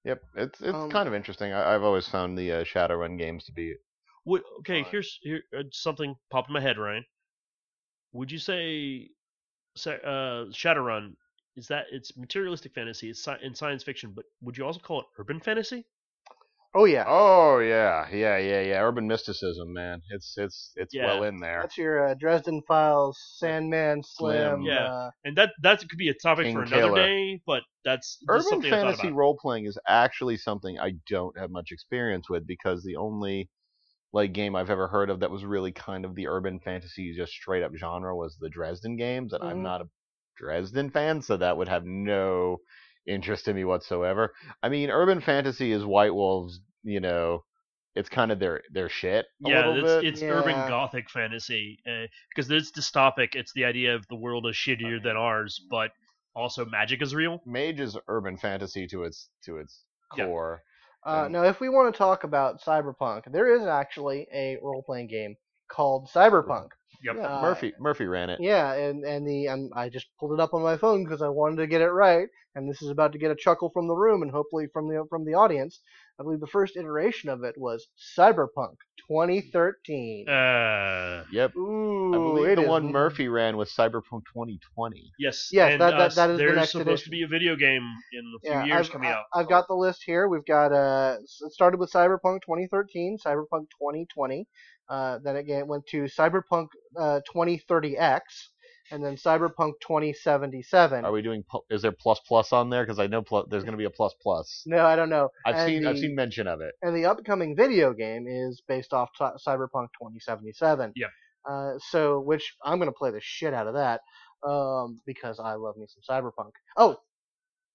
Yep, it's it's Um, kind of interesting. I, I've always found the uh, Shadowrun games to be Would, okay, Fine. here's here uh, something popped in my head, Ryan. Would you say, uh, Shadowrun is that it's materialistic fantasy, it's sci- in science fiction, but would you also call it urban fantasy? oh yeah, Oh yeah, yeah, yeah, yeah. Urban mysticism, man. It's it's it's Yeah. well in there. that's your uh, Dresden Files, Sandman, Slim. Slim. Yeah. Uh, And that that could be a topic King for another Killer. day, but that's Urban something fantasy role playing is actually something I don't have much experience with because the only like game I've ever heard of that was really kind of the urban fantasy just straight up genre was the Dresden games, and I'm Mhm. not a Dresden fan, so that would have no interest in me whatsoever. I mean, urban fantasy is White Wolves, you know, it's kind of their their shit a yeah, little it's, bit. it's urban gothic fantasy because it's dystopic. It's the idea of the world is shittier than ours, but also magic is real. Mage is urban fantasy to its to its Yeah. core. uh, Um, now, if we want to talk about cyberpunk, there is actually a role-playing game called Cyberpunk. Yep. Yeah, Uh, Murphy Murphy ran it. Yeah, and and the um, I just pulled it up on my phone because I wanted to get it right, and this is about to get a chuckle from the room and hopefully from the from the audience. I believe the first iteration of it was Cyberpunk 2013. Uh, Yep. Ooh, I believe the is- one Murphy ran was Cyberpunk 2020. yes. Yes, and, that- uh, that- that is the there's next supposed edition. to be a video game in a few Yeah, years I've, coming I- out. I've got the list here. We've got uh, it started with Cyberpunk 2013, Cyberpunk 2020. Uh, then again, it went to Cyberpunk uh, 2030X, and then Cyberpunk 2077. Are we doing? pl- Is there plus plus on there? Because I know pl- there's going to be a plus plus. No, I don't know. I've And seen I've the- seen mention of it. and the upcoming video game is based off Cy- Cyberpunk 2077. Yeah. Uh, so, which I'm gonna play the shit out of that, um, because I love me some Cyberpunk. Oh,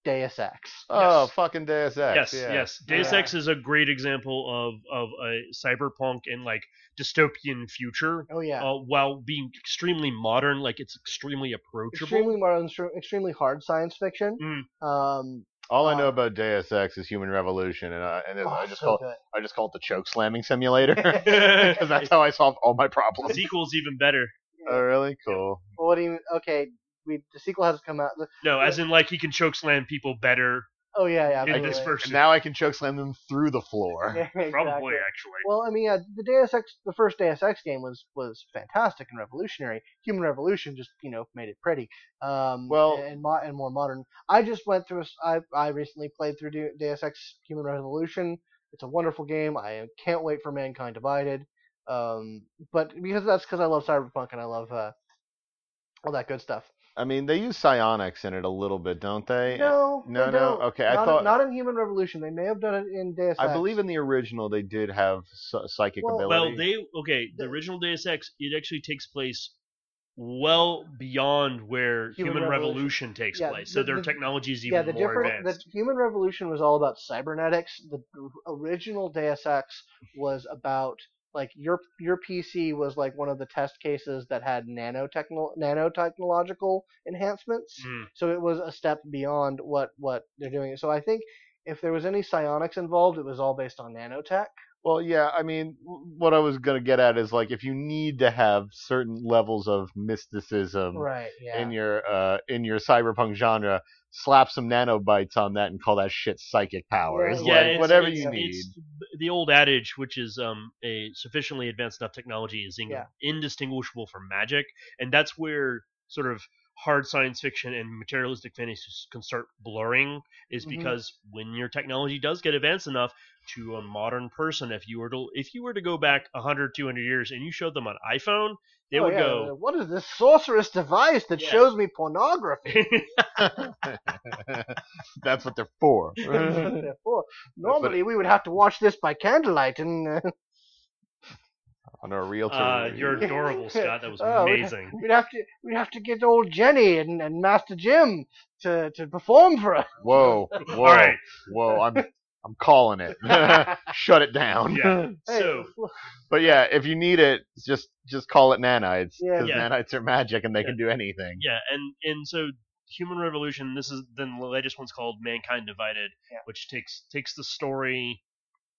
Deus Ex. Oh, Yes. fucking Deus Ex. Yes, yeah. yes. Deus Yeah. Ex is a great example of of a cyberpunk and like dystopian future, Oh yeah. uh, while being extremely modern. Like it's extremely approachable. extremely modern, extremely hard science fiction. Mm. Um, All I know uh, about Deus Ex is Human Revolution, and, I, and oh, I just so call it, good. I just call it the choke slamming simulator [LAUGHS] [LAUGHS] because that's how I solve all my the problems. sequel's even better. Oh, really? Cool. Well, what do you? Okay, we the sequel hasn't come out. No, as in like he can choke slam people better Oh yeah, yeah. In absolutely. this first And now I can choke slam them through the floor. [LAUGHS] Yeah, exactly. Probably actually. Well, I mean, yeah, the Deus Ex, the first Deus Ex game was was fantastic and revolutionary. Human Revolution just you know made it pretty. Um, Well- and mo- and more modern. I just went through. a s- I I recently played through De- Deus Ex Human Revolution. It's a wonderful game. I can't wait for Mankind Divided. Um, but because that's because I love Cyberpunk and I love uh, all that good stuff. I mean, they use psionics in it a little bit, don't they? No, no, they no, don't. okay, I Not, thought- not in Human Revolution. They may have done it in Deus Ex. I believe in the original they did have psychic Well- ability. Well, they okay. The The- original Deus Ex it actually takes place well beyond where Human Human, Revolution. Revolution, takes Yeah, place. So the- their the- technology is yeah, even the more different advanced. the Human Revolution was all about cybernetics. The original Deus Ex was about like your your PC was like one of the test cases that had nanotechno nanotechnological enhancements. Mm. So it was a step beyond what what they're doing. So I think if there was any psionics involved, it was all based on nanotech. Well, yeah, I mean, what I was gonna get at is like if you need to have certain levels of mysticism Right. Yeah. in your uh in your cyberpunk genre, slap some nanobites on that and call that shit psychic powers. Yeah, yeah, like it's, whatever it's, you need. It's the old adage, which is um, a sufficiently advanced enough technology is in- Yeah. indistinguishable from magic, and that's where sort of hard science fiction and materialistic fantasy can start blurring. Is Mhm. because when your technology does get advanced enough to a modern person, if you were to if you were to go back 100, 200 years and you showed them an iPhone, they Oh, would yeah, go. What is this sorcerous device that Yeah. shows me pornography? [LAUGHS] [LAUGHS] That's what they're for. [LAUGHS] Therefore, Normally, we would have to watch this by candlelight, and uh, on a realtor. Uh, you're adorable, Scott. That was Oh, amazing. we'd have to we'd have to get old Jenny and, and Master Jim to, to perform for us. Whoa, whoa, All right. whoa! I'm I'm calling it. [LAUGHS] Shut it down. Yeah. [LAUGHS] Hey, So But yeah, if you need it, just just call it nanites Yeah. because Yeah. nanites are magic and they Yeah. can do anything. Yeah, and and so Human Revolution. This is then the latest one's called Mankind Divided, Yeah. which takes takes the story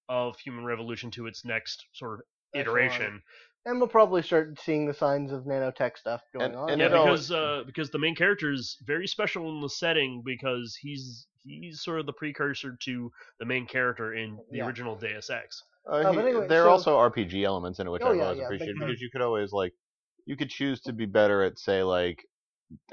of Human Revolution to its next sort of Excellent. iteration. And we'll probably start seeing the signs of nanotech stuff going And- on. and Yeah, it all- because uh, because the main character is very special in the setting because he's he's sort of the precursor to the main character in the Yeah. original Deus Ex. Uh, Oh, but he- anyway, there are also RPG elements in it, which Oh, I yeah, always yeah, appreciate because you could always like you could choose to be better at say like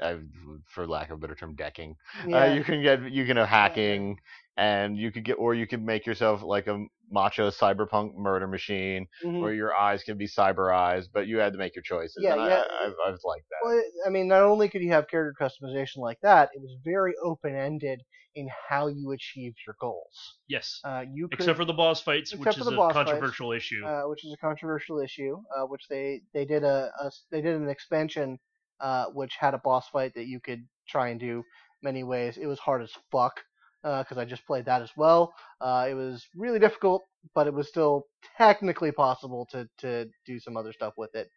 I, for lack of a better term, decking. yeah, Uh, you can get you can have hacking, and you could get or you could make yourself like a macho cyberpunk murder machine, mhm. where your eyes can be cyber eyes, but you had to make your choices. Yeah, and I, yeah. I, I've, I've liked that. Well, I mean, not only could you have character customization like that, it was very open ended in how you achieved your goals. Yes, Uh, you could, except for the boss fights, which is the a boss fights, controversial issue. uh, which is a controversial issue, uh, which they they did a, a they did an expansion uh, which had a boss fight that you could try and do many ways. It was hard as fuck because I just played that as well. Uh, it was really difficult, but it was still technically possible to to do some other stuff with it.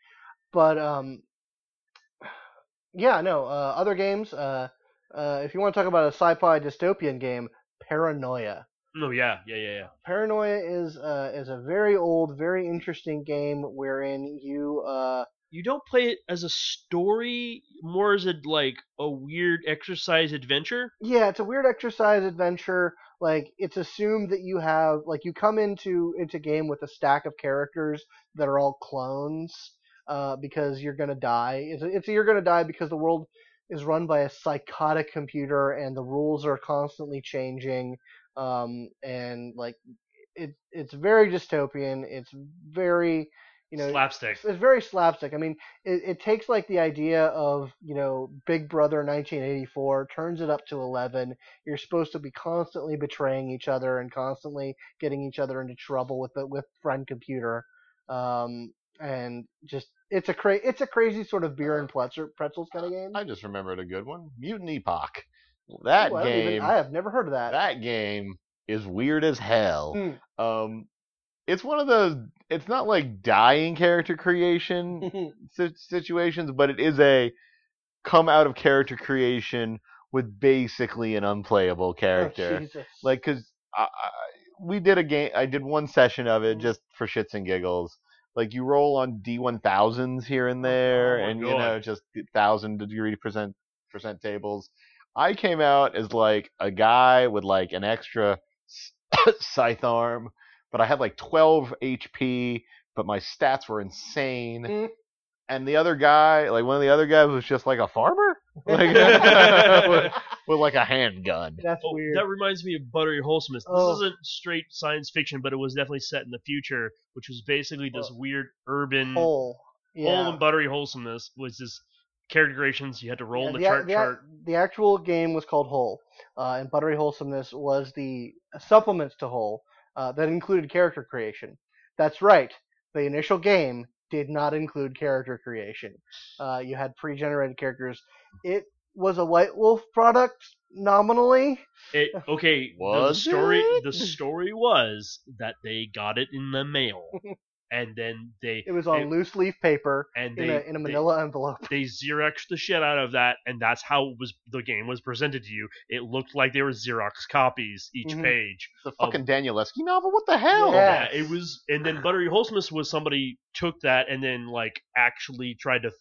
But um, yeah, no, uh, other games. Uh, uh, if you want to talk about a sci-fi dystopian game, Paranoia. oh yeah, yeah, yeah, yeah. Paranoia is uh, is a very old, very interesting game wherein you uh, you don't play it as a story, more as a like a weird exercise adventure. yeah, it's a weird exercise adventure. Like it's assumed that you have like you come into into game with a stack of characters that are all clones uh, because you're gonna die. It's it's you're gonna die because the world is run by a psychotic computer and the rules are constantly changing. Um, and like it it's very dystopian. It's very you know Slapstick. it's very slapstick. I mean, it, it takes like the idea of you know Big Brother 1984, turns it up to 11. You're supposed to be constantly betraying each other and constantly getting each other into trouble with the with friend computer, um, and just it's a cra- it's a crazy sort of beer and pretzel pretzels kind of game. I just remembered a good one, Mutant Epoch. That Ooh, I even- game, I have never heard of that. that game is weird as hell. Hmm. Um, it's one of those. It's not like dying character creation [LAUGHS] situations, but it is a come out of character creation with basically an unplayable character. Oh, Jesus. like, cause I, I, we did a game. I did one session of it Mhm. just for shits and giggles. Like you roll on D1000s here and there, Oh and you know just thousand degree percent percent tables. I came out as like a guy with like an extra [COUGHS] scythe arm, but I had like 12 HP, but my stats were insane. Mm. And the other guy, like one of the other guys, was just like a farmer, [LAUGHS] like [LAUGHS] with, with like a handgun. That's Oh, weird. that reminds me of Buttery Wholesomeness. This Oh. isn't straight science fiction, but it was definitely set in the future, which was basically this weird urban Hole. Whole Yeah. and Buttery Wholesomeness was this character creations you had to roll Yeah, the, the, chart the, chart. the actual game was called HOL, uh, and Buttery Wholesomeness was the supplements to HOL uh, that included character creation. That's right. The initial game did not include character creation. Uh, you had pre-generated characters. It was a White Wolf product nominally. It, [LAUGHS] okay, the Was story it? the story was that they got it in the mail, [LAUGHS] and then they It was on it- loose leaf paper and in they a in a they- manila envelope. they xeroxed the shit out of that and that's how it was the game was presented to you it looked like they were xerox copies each Mhm. page The fucking Daniel Danielewski novel. What the hell? Yeah. yeah it was and then buttery wholesomeness was somebody took that and then like actually tried to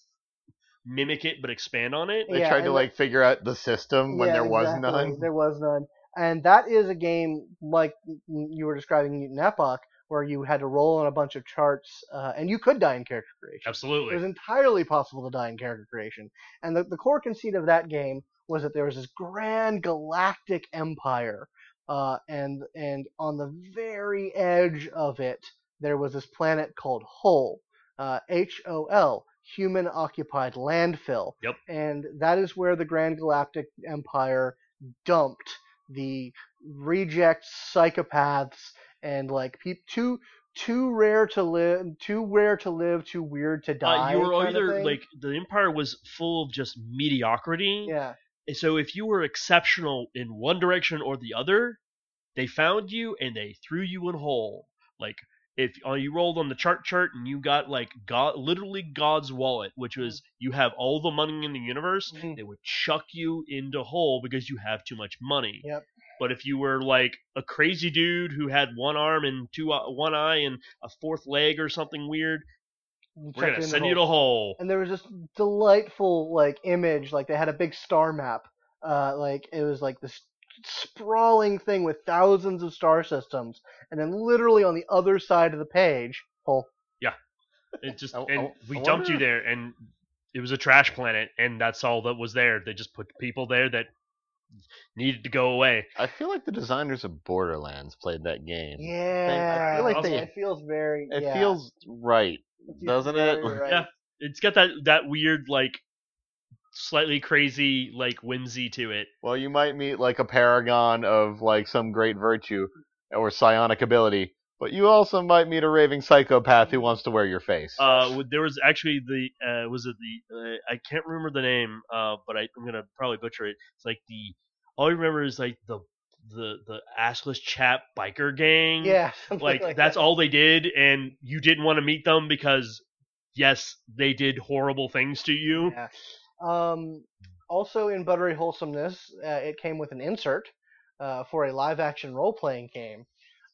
mimic it but expand on it They Yeah, tried to and like figure out the system when Yeah, there was exactly. none. There was none. And that is a game like you were describing Mutant Epoch, where you had to roll on a bunch of charts, uh, and you could die in character creation. Absolutely. It was entirely possible to die in character creation. And the, the core conceit of that game was that there was this grand galactic empire, uh, and and on the very edge of it, there was this planet called HOL, uh, H O L, human occupied landfill. Yep. And that is where the Grand Galactic Empire dumped the reject psychopaths and like peop too too rare to live, too rare to live, too weird to uh, die. you were either like the empire was full of just mediocrity yeah, And so if you were exceptional in one direction or the other, they found you and they threw you in hole. Like if uh, you rolled on the chart chart and you got like God, literally God's wallet, which was you have all the money in the universe, Mhm. they would chuck you into hole because you have too much money. Yep. But if you were like a crazy dude who had one arm and two uh, one eye and a fourth leg or something weird, we're gonna send you to hole. and there was this delightful like image like they had a big star map. Uh like it was like this sprawling thing with thousands of star systems. And then literally on the other side of the page hole. Yeah, It just [LAUGHS] I- and I- we I dumped you there, and it was a trash planet, and that's all that was there. They just put people there that needed to go away. I feel like the designers of Borderlands played that game. yeah I feel like it they- feels very It yeah, feels right, feels doesn't it? right. Yeah. It's got that that weird like slightly crazy like whimsy to it. Well, you might meet like a paragon of like some great virtue or psionic ability, but you also might meet a raving psychopath who wants to wear your face. Uh, there was actually the uh, was it the uh, I can't remember the name, uh, but I, I'm gonna probably butcher it. It's like the all I remember is like the the the assless chap biker gang. yeah [LAUGHS] like, like that's that. all they did and you didn't want to meet them because yes they did horrible things to you Yeah. Um, also in Buttery Wholesomeness, uh, it came with an insert uh, for a live action role playing game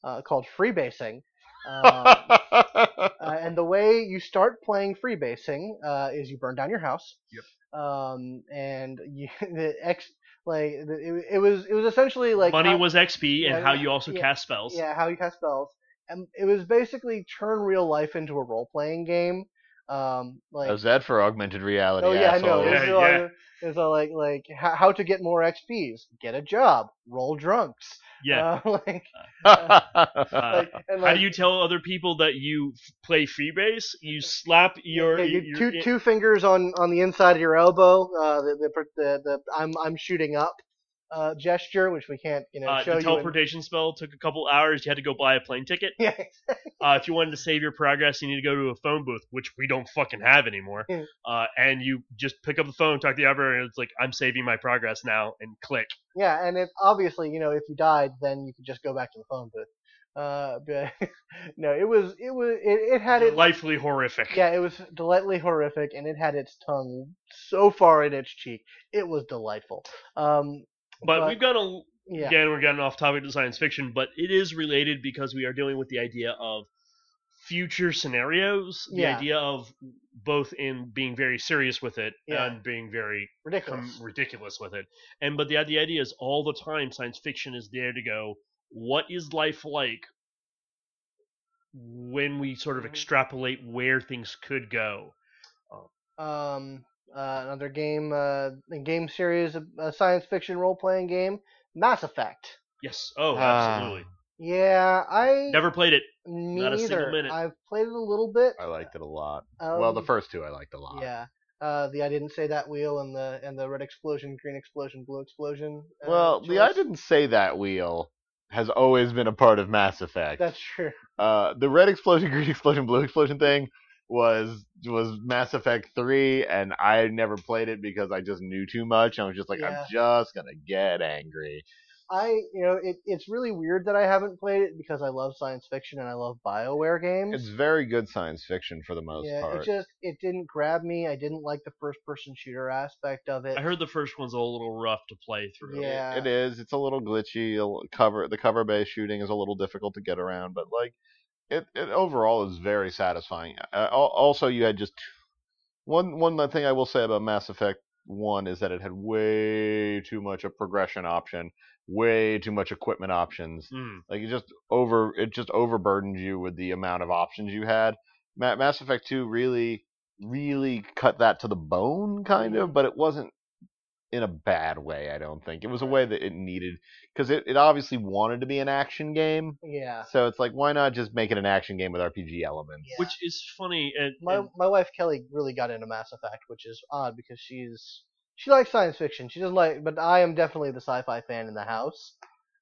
uh, called Freebasing. Uh, [LAUGHS] uh, and the way you start playing freebasing uh, is you burn down your house. Yep. Um, and you, [LAUGHS] the X like the, it, it was it was essentially like money how- was xp and yeah, how you also yeah, cast spells yeah how you cast spells, and it was basically turn real life into a role playing game. Um, like How's that for augmented reality? Oh yeah, I know. assholes? Yeah, It's all, yeah. it's all like like how, how to get more XP's, get a job, roll drunks. yeah Uh, [LAUGHS] like, Uh, [LAUGHS] like, and how do you tell other people that you f- play freebase you slap your, yeah, you- your- two your- two fingers on on the inside of your elbow. Uh, the the, the, the I'm I'm shooting up uh, gesture, which we can't you know uh, show the you. in- teleportation spell took a couple hours you had to go buy a plane ticket [LAUGHS] yeah, uh, if you wanted to save your progress you need to go to a phone booth which we don't fucking have anymore [LAUGHS] uh, and you just pick up the phone talk to the operator and it's like i'm saving my progress now and click yeah, and if obviously you know if you died, then you could just go back to the phone booth. Uh, [LAUGHS] but no, it was it was it, it had it delightfully horrific Yeah, it was delightfully horrific, and it had its tongue so far in its cheek. It was delightful. Um, but, we've got a yeah, again we're getting off topic to science fiction but it is related because we are dealing with the idea of future scenarios. The Yeah. idea of both in being very serious with it Yeah. and being very Ridiculous. com- ridiculous with it. And but the, the idea is all the time science fiction is there to go. What is life like when we sort of Mhm. extrapolate where things could go? um, uh, another game, uh, game series, a, a science fiction role playing game, Mass Effect. Yes. Oh, Ah. absolutely. Yeah, I Never played it. me not a single neither. minute. I've played it a little bit. I liked it a lot. Um, well, the first two I liked a lot. Yeah. Uh, the I didn't say that wheel and the and the red explosion, green explosion, blue explosion. Uh, Well, the I didn't say that wheel has always been a part of Mass Effect. That's true. Uh, the red explosion, [LAUGHS] green explosion, blue explosion thing was was Mass Effect three, and I never played it because I just knew too much. I was just like, Yeah. I'm just gonna get angry. I, you know, it, it's really weird that I haven't played it because I love science fiction and I love Bioware games. It's very good science fiction for the most yeah, part. it just it didn't grab me. I didn't like the first person shooter aspect of it. I heard the first one's a little rough to play through. Yeah. It is. It's a little glitchy. Cover the cover based shooting is a little difficult to get around, but like it, it overall is very satisfying. Uh, also, you had just one one thing I will say about Mass Effect One is that it had way too much a progression option, way too much equipment options. Mm. Like it just over it just overburdened you with the amount of options you had. Ma- Mass Effect Two really really cut that to the bone, kind of, but it wasn't in a bad way. I don't think it was a way that it needed because it, it obviously wanted to be an action game. yeah. So it's like why not just make it an action game with RPG elements? Yeah. Which is funny. And, my and my wife Kelly really got into Mass Effect, which is odd because she's she likes science fiction. She doesn't like, but I am definitely the sci-fi fan in the house.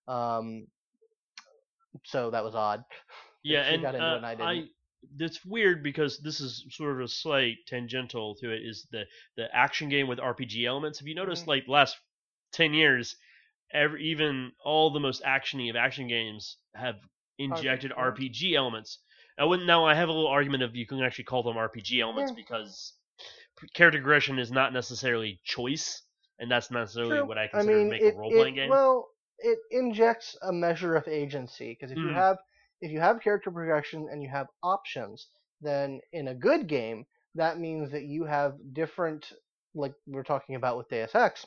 Um, so that was odd. [LAUGHS] yeah, she and got into it uh, and I didn't. That's weird because this is sort of a slight tangential to it. Is the the action game with RPG elements? Have you noticed, Mhm. like last ten years, every even all the most actiony of action games have injected yeah. RPG elements. I wouldn't now. I have a little argument of you can actually call them RPG elements Yeah. because character progression is not necessarily choice, and that's not necessarily True. what I I consider mean, to make it, a role playing game. well, it injects a measure of agency because if you Mm. have if you have character progression and you have options, then in a good game that means that you have different, like we we're talking about with Deus Ex,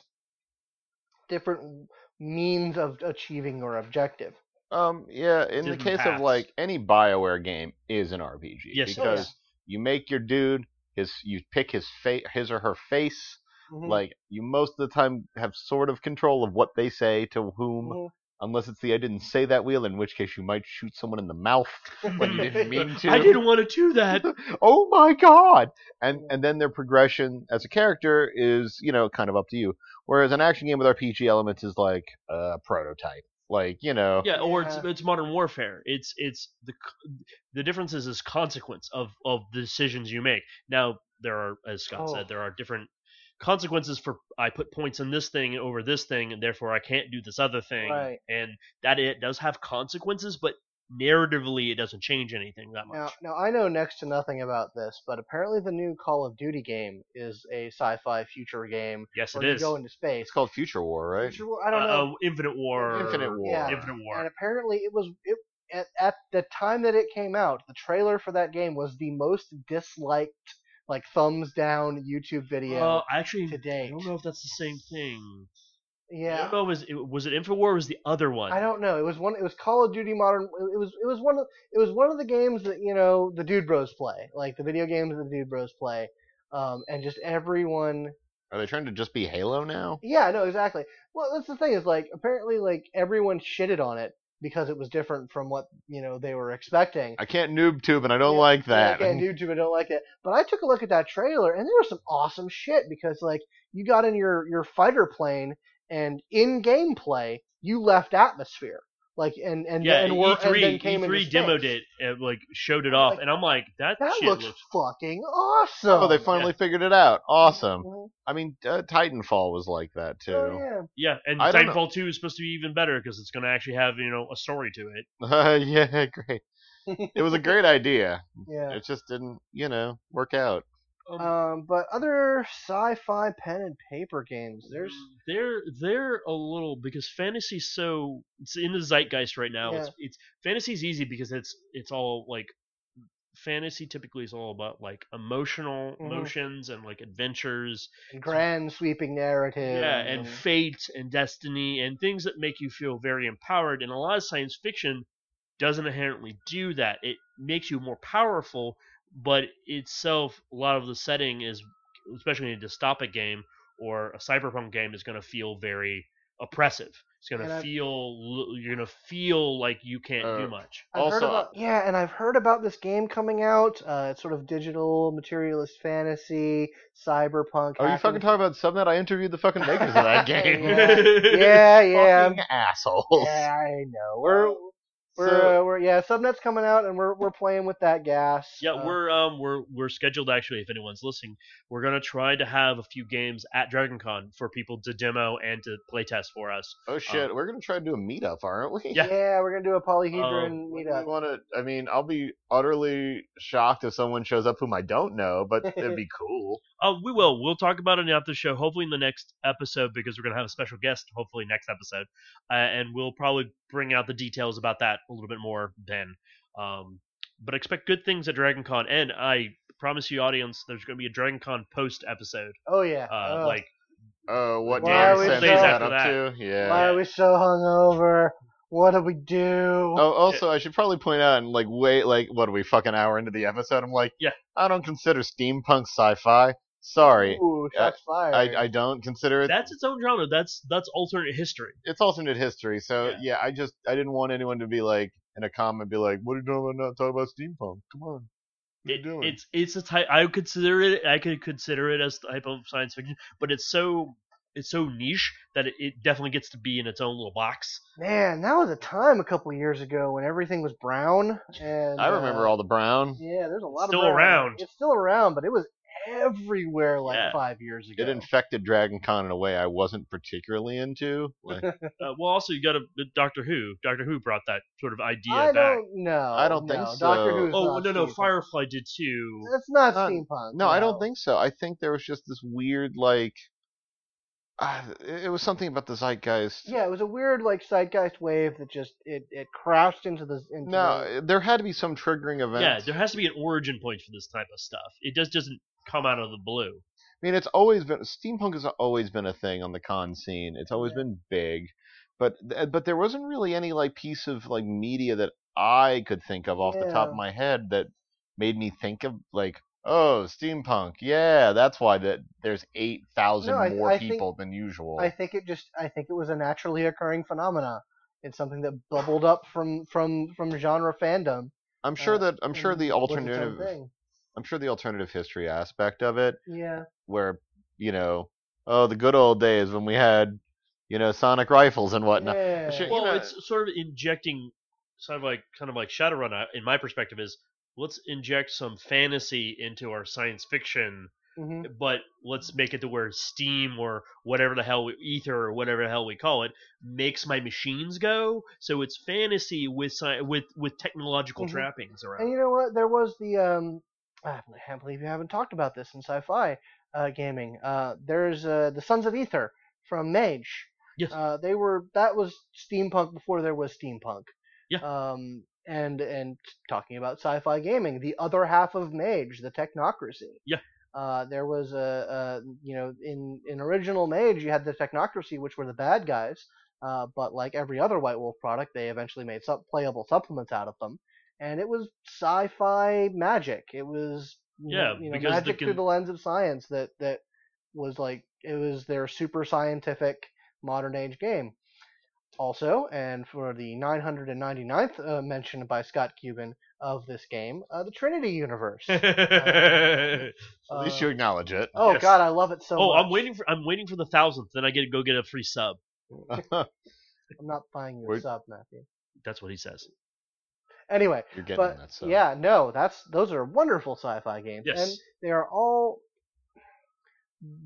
different means of achieving your objective. Um, yeah. In the case paths. of like any Bioware game is an RPG Yes, it because is. you make your dude his you pick his face his or her face Mhm. like you most of the time have sort of control of what they say to whom Mhm. Unless it's the I didn't say that wheel in which case you might shoot someone in the mouth [LAUGHS] when you didn't mean to I didn't want to do that. [LAUGHS] oh my god and and then their progression as a character is you know kind of up to you whereas an action game with RPG elements is like a prototype like you know Yeah, or it's it's modern warfare. It's it's the the difference is is consequence of of the decisions you make. Now there are, as Scott Oh. said, there are different consequences for I put points in this thing over this thing, and therefore I can't do this other thing. Right. And that it does have consequences, but narratively it doesn't change anything that much. Now, now I know next to nothing about this, but apparently the new Call of Duty game is a sci-fi future game yes, it where you is. go into space. it's called Future War right Future War- I don't Uh, know. uh, Infinite War. Infinite War Yeah. Infinite War. and apparently it was it at, at the time that it came out the trailer for that game was the most disliked like thumbs down youtube video Uh, actually, to I don't know if that's the same thing. Yeah, I don't know. Was it was it Infinite War? Or was the other one? I don't know. It was one. It was Call of Duty Modern. It was. It was one of. It was one of the games that you know the Dude Bros play, like the video games that the Dude Bros play, um, and just everyone. are they trying to just be Halo now Yeah, no, exactly. Well, that's the thing is like apparently like everyone shitted on it because it was different from what you know they were expecting. I can't noob tube and I don't Yeah, like can't noob tube, I don't like it. But I took a look at that trailer, and there was some awesome shit because, like, you got in your your fighter plane, and in gameplay, you left atmosphere, like, and and Yeah, and, were, E3 and then came E3 into demoed space. it, uh, like showed it off, Like, and I'm like, that, That shit looks looks. fucking awesome. oh they finally figured it out awesome Mhm. I mean uh, Titanfall was like that too Oh yeah. Yeah, and I don't. Titanfall 2 is supposed to be even better because it's going to actually have you know a story to it. Uh, [LAUGHS] yeah, great. It was a [LAUGHS] great idea. Yeah. It just didn't, you know, work out. Um, Um, but other sci-fi pen and paper games, there's they're they're a little because fantasy's so it's in the zeitgeist right now. Yeah. It's, it's fantasy's easy because it's it's all like fantasy typically is all about like emotional Mhm. emotions and like adventures And grand sweeping narrative. yeah and fate and destiny and things that make you feel very empowered and a lot of science fiction doesn't inherently do that it makes you more powerful but itself a lot of the setting is especially in a dystopic game or a cyberpunk game is going to feel very oppressive it's going And to I've- feel you're going to feel like you can't Uh, do much I've heard Also, about yeah, and I've heard about this game coming out. Uh, it's sort of digital materialist fantasy, cyberpunk. Are you fucking talking about Subnet? I interviewed the fucking makers of that [LAUGHS] game. Yeah, yeah, Fucking assholes. yeah. I know. We're we're So- uh, we're yeah. Subnet's coming out, and we're we're playing with that gas. Yeah, Uh, we're um we're we're scheduled actually. If anyone's listening, we're gonna try to have a few games at DragonCon for people to demo and to playtest for us. Oh shit, we're gonna try to do a meetup, aren't we? Yeah. yeah. We're gonna do a polyhedron Um, We meetup. want to. I mean, I'll be utterly shocked if someone shows up whom I don't know, but it'd be [LAUGHS] cool. Oh, we will. We'll talk about it after the show. Hopefully in the next episode because we're gonna have a special guest. Hopefully next episode, uh, and we'll probably bring out the details about that a little bit more then. Um, but expect good things at DragonCon, and I promise you, audience, there's gonna be a DragonCon post episode. Oh yeah. Uh, Oh. like Oh, what Why day are are we we so- that after up that? to? Yeah. why are we so hungover? What do we do? Oh, also, I should probably point out, and like, wait, like, what are we fucking hour into the episode? I'm like, Yeah. I don't consider steampunk sci-fi. Sorry, Ooh, shots fired. I, I don't consider it. that's its own genre. That's that's alternate history. It's alternate history, so Yeah. yeah. I just I didn't want anyone to be like in a comment, be like, "What are you doing? about Not talking about steampunk? Come on, what are you It, doing?" it's it's a type. I would consider it. I could consider it as a type of science fiction, but it's so it's so niche that it, it definitely gets to be in its own little box. Man, that was a time a couple years ago when everything was brown. And I remember uh, all the brown. Yeah, there's a lot Still of brown. around. It's still around, but it was everywhere like Yeah. five years ago. It infected Dragon Con in a way I wasn't particularly into. Like, [LAUGHS] Uh, well, also you got a Doctor Who. Doctor Who brought that sort of idea I back. don't know. I don't think so. Doctor Who's Oh not no, no, steampunk. Firefly did too. That's not Not- steampunk. no, I don't think so. I think there was just this weird like. Uh, it was something about the zeitgeist. Yeah, it was a weird like zeitgeist wave that just it, it crashed into the into the, No, there had to be some triggering event. Yeah, there has to be an origin point for this type of stuff. It just doesn't come out of the blue. I mean, it's always been steampunk has always been a thing on the con scene. It's always Yeah. been big, but but there wasn't really any like piece of like media that I could think of off the top of my head that made me think of like, oh, steampunk. Yeah, that's why that there's eight thousand No, more I think- people than usual. I think it just I think it was a naturally occurring phenomena. It's something that bubbled up from from from genre fandom. I'm sure uh, that I'm sure the was its own alternative thing. I'm sure the alternative history aspect of it Yeah. where you know, oh, the good old days when we had you know sonic rifles and whatnot. Yeah. Shit, you Well, know- it's sort of injecting, sort of like kind of like Shadowrun. In my perspective, is let's inject some fantasy into our science fiction, hmm but let's make it to where Steam or whatever the hell we, Ether or whatever the hell we call it makes my machines go. So it's fantasy with sci- with with technological Mhm. trappings around. And you know what? There was the um. I can't believe you haven't talked about this in sci-fi uh, gaming. Uh, there's uh, the Sons of Ether from Mage. Yes. Uh, they were that was steampunk before there was steampunk. Yeah. Um, and and talking about sci-fi gaming, the other half of Mage, the Technocracy. Yeah. Uh, there was a, a you know in in original Mage you had the Technocracy, which were the bad guys. Uh, but like every other White Wolf product, they eventually made sub- playable supplements out of them, and it was sci-fi magic. It was Yeah, you know, because the magic through the lens of science that that was like it was their super scientific modern age game. Also, and for the 999th uh, mention by Scott Cuban of this game, uh, the Trinity universe. [LAUGHS] At least Uh, you acknowledge it. oh Yes. God, I love it so oh, much. I'm waiting for I'm waiting for the thousandth. Then I get to go get a free sub. [LAUGHS] I'm not buying you a Wait. sub, Matthew. That's what he says. Anyway, You're getting but that. So. yeah, no, that's those are wonderful sci-fi games, Yes. and they are all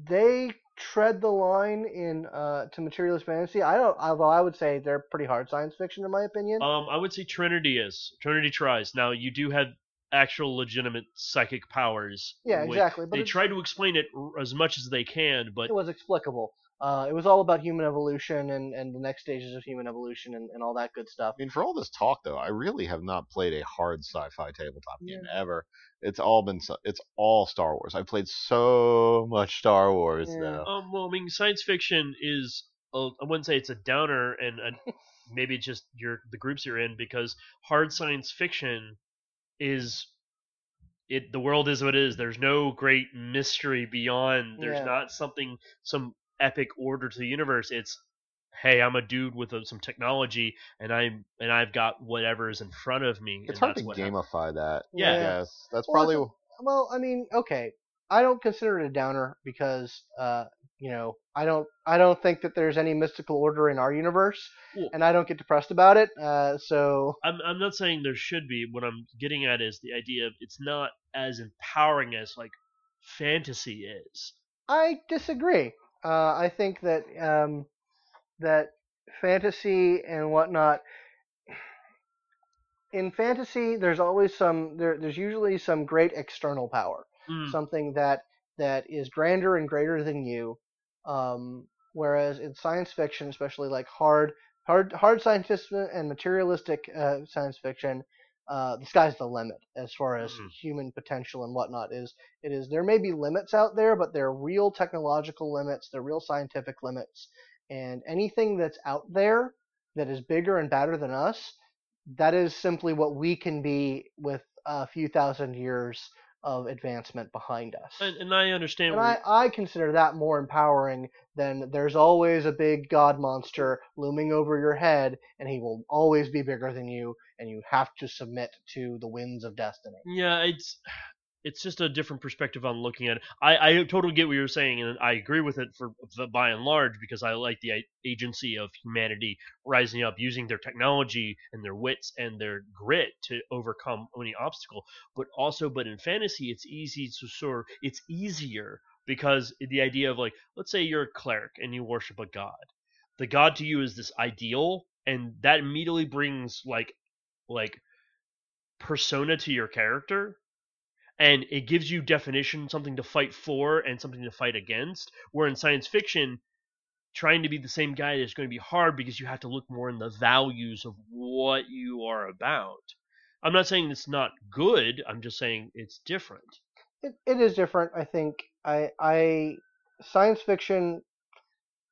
they tread the line in uh, to materialist fantasy. I don't, although I would say they're pretty hard science fiction in my opinion. Um, I would say Trinity is Trinity tries. Now you do have actual legitimate psychic powers. yeah, exactly. But They try to explain it r- as much as they can, but it was explicable. Uh, it was all about human evolution and, and the next stages of human evolution and, and all that good stuff. I mean, for all this talk though, I really have not played a hard sci-fi tabletop game ever. It's all been it's all Star Wars. I played so much Star Wars Yeah. now. Um, well, I mean, science fiction is a, I wouldn't say it's a downer, and a, [LAUGHS] maybe it's just your the groups you're in because hard science fiction is it. The world is what it is. There's no great mystery beyond. There's Yeah. not something some epic order to the universe. It's hey, I'm a dude with uh some technology, and I'm and I've got whatever is in front of me. It's and hard that's to what happens. gamify that. Yeah. I guess that's Well, probably Well, I mean, okay, I don't consider it a downer because, uh, you know, I don't, I don't think that there's any mystical order in our universe, Well- and I don't get depressed about it. Uh, so I'm I'm not saying there should be. What I'm getting at is the idea of it's not as empowering as like fantasy is. I disagree. Uh, I think that um, that fantasy and whatnot. In fantasy, there's always some. There, there's usually some great external power. Mm, something that that is grander and greater than you. Um, whereas in science fiction, especially like hard, hard, hard scientific and materialistic uh, science fiction, uh, the sky's the limit as far as Mhm. human potential and whatnot is. It is there may be limits out there, but they're real technological limits, they're real scientific limits, and anything that's out there that is bigger and badder than us, that is simply what we can be with a few thousand years of advancement behind us. and, and I understand. And I, I consider that more empowering than there's always a big god monster looming over your head, and he will always be bigger than you, and you have to submit to the winds of destiny. Yeah, it's it's just a different perspective on looking at it. I, I totally get what you're saying, and I agree with it for by and large because I like the agency of humanity rising up, using their technology and their wits and their grit to overcome any obstacle. But also, but in fantasy, it's easy to sort. It's easier because the idea of like, let's say you're a cleric and you worship a god. The god to you is this ideal, and that immediately brings like like persona to your character and it gives you definition something to fight for and something to fight against where in science fiction trying to be the same guy is going to be hard because you have to look more in the values of what you are about i'm not saying it's not good i'm just saying it's different It, it is different, I think. I, I, science fiction.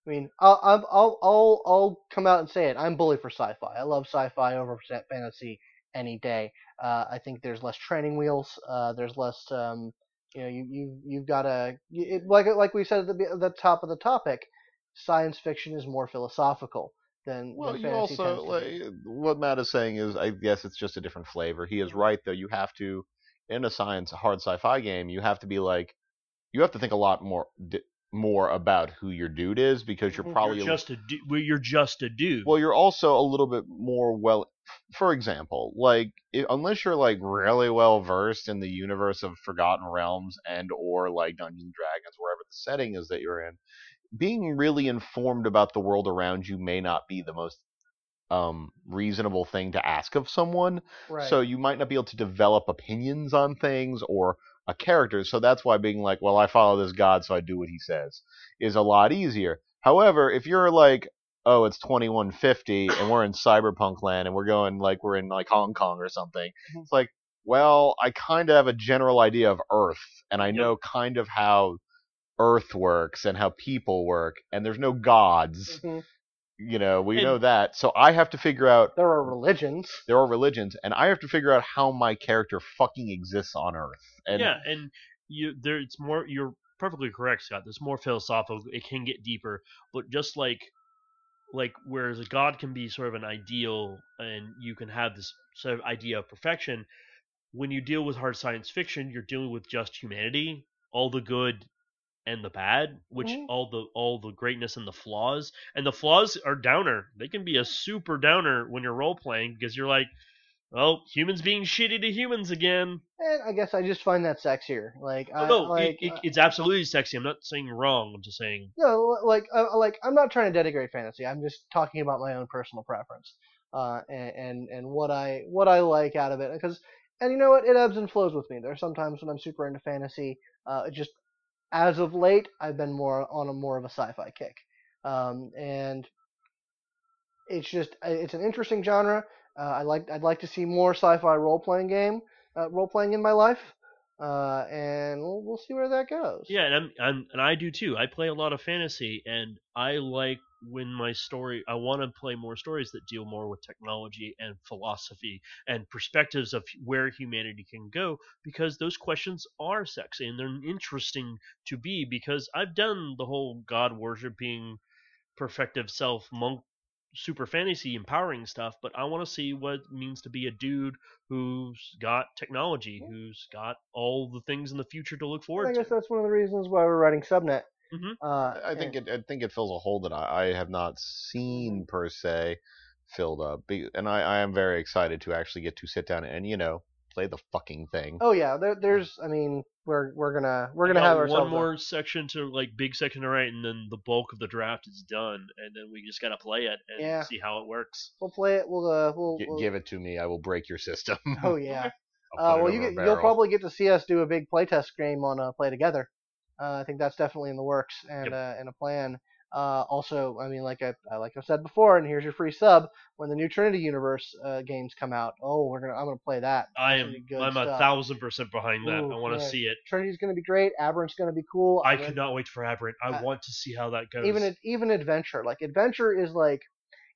I mean, I'll, I'll, I'll, I'll, come out and say it. I'm bully for sci-fi. I love sci-fi over fantasy any day. Uh, I think there's less training wheels. Uh, there's less, um, you know, you, you, you've got to, it, like, like we said at the, the top of the topic, science fiction is more philosophical than, Well, than you also tends to be. like, what Matt is saying is, I guess it's just a different flavor. He is right though. You have to in a science hard sci-fi game, you have to be like, you have to think a lot more more about who your dude is because you're Mhm. probably you're just a du- well, you're just a dude well, you're also a little bit more well. For example, like i unless you're like really well versed in the universe of Forgotten Realms and or like Dungeons and Dragons, wherever the setting is that you're in, being really informed about the world around you may not be the most um reasonable thing to ask of someone Right. so you might not be able to develop opinions on things or a character. So that's why being like, well, I follow this god, so I do what he says, is a lot easier. However, if you're like, oh, it's 2150 and we're in cyberpunk land and we're going like we're in like Hong Kong or something, Mhm. it's like, well, I kind of have a general idea of Earth and I know kind of how Earth works and how people work, and there's no gods. Mhm. You know, we And- know that. So I have to figure out There are religions. there are religions, and I have to figure out how my character fucking exists on Earth. And yeah, and you there it's more you're perfectly correct, Scott. There's more philosophical. It can get deeper, but just like like whereas a god can be sort of an ideal, and you can have this sort of idea of perfection. When you deal with hard science fiction, you're dealing with just humanity, all the good and the bad, which Mhm. all the all the greatness and the flaws. And the flaws are downer. They can be a super downer when you're role playing because you're like, well, humans being shitty to humans again. And I guess I just find that sexier. Like, I, no, like, it, it, uh, it's absolutely sexy. I'm not saying wrong. I'm just saying. no, like, uh, like I'm not trying to denigrate fantasy. I'm just talking about my own personal preference, uh, and, and and what I what I like out of it. Because, and you know what, it ebbs and flows with me. There are sometimes when I'm super into fantasy. Uh, it just as of late, I've been more on a more of a sci-fi kick. um, and it's just uh, it's an interesting genre. Uh, I like I'd like to see more sci-fi role playing game uh, role playing in my life, uh, and we'll, we'll see where that goes. Yeah, and I'm, I'm and I do too. I play a lot of fantasy, and I like when my story. I want to play more stories that deal more with technology and philosophy and perspectives of where humanity can go, because those questions are sexy and they're interesting to be. Because I've done the whole god worshiping, perfective self monk super fantasy empowering stuff, but I want to see what it means to be a dude who's got technology, who's got all the things in the future to look forward I forward guess to. that's one of the reasons why we're writing Subnet. Mhm. Uh, I think and- it. I think it fills a hole that I, I have not seen per se filled up, and I, I am very excited to actually get to sit down and you know play the fucking thing. Oh yeah, there, there's. I mean, we're we're gonna we're gonna have ourselves one more section to like big section to write, and then the bulk of the draft is done, and then we just gotta play it and Yeah. see how it works. We'll play it. We'll uh we'll. G- we'll give it to me. I will break your system. oh [LAUGHS] yeah. Uh, well, you get, you'll probably get to see us do a big playtest game on uh, Play Together. Uh, I think that's definitely in the works and Yep. uh, and a plan. Uh, also, I mean, like I uh, like I said before, and here's your free sub when the new Trinity Universe uh, games come out. Oh, we're gonna I'm gonna play that. I am I'm a thousand percent behind that. Ooh, I want to see it. Trinity's gonna be great. Aberrant's gonna be cool. I read- could not wait for Aberrant. I Uh, want to see how that goes. even even adventure like adventure is like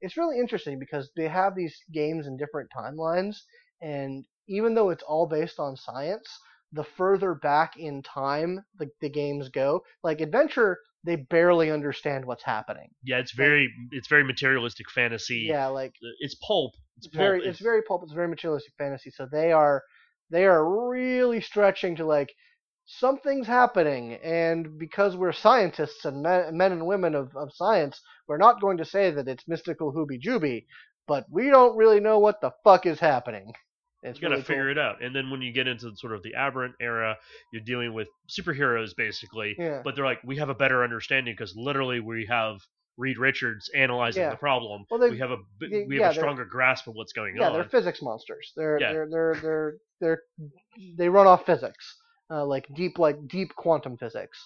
it's really interesting because they have these games in different timelines and even though it's all based on science the further back in time the, the games go like adventure they barely understand what's happening yeah, it's very it's very materialistic fantasy. yeah like uh, it's pulp. It's, it's pulp. very it's very pulp it's very materialistic fantasy so they are they are really stretching to like something's happening and because we're scientists and men, men and women of, of science we're not going to say that it's mystical hooby jooby but we don't really know what the fuck is happening it's you gotta figure it out. And then when you get into sort of the aberrant era, you're dealing with superheroes basically. yeah But they're like, we have a better understanding because literally we have Reed Richards analyzing Yeah. the problem. Well, we have a we have yeah, a stronger grasp of what's going yeah on. they're physics monsters they're Yeah. they're they're they're they're they run off physics uh, like deep like deep quantum physics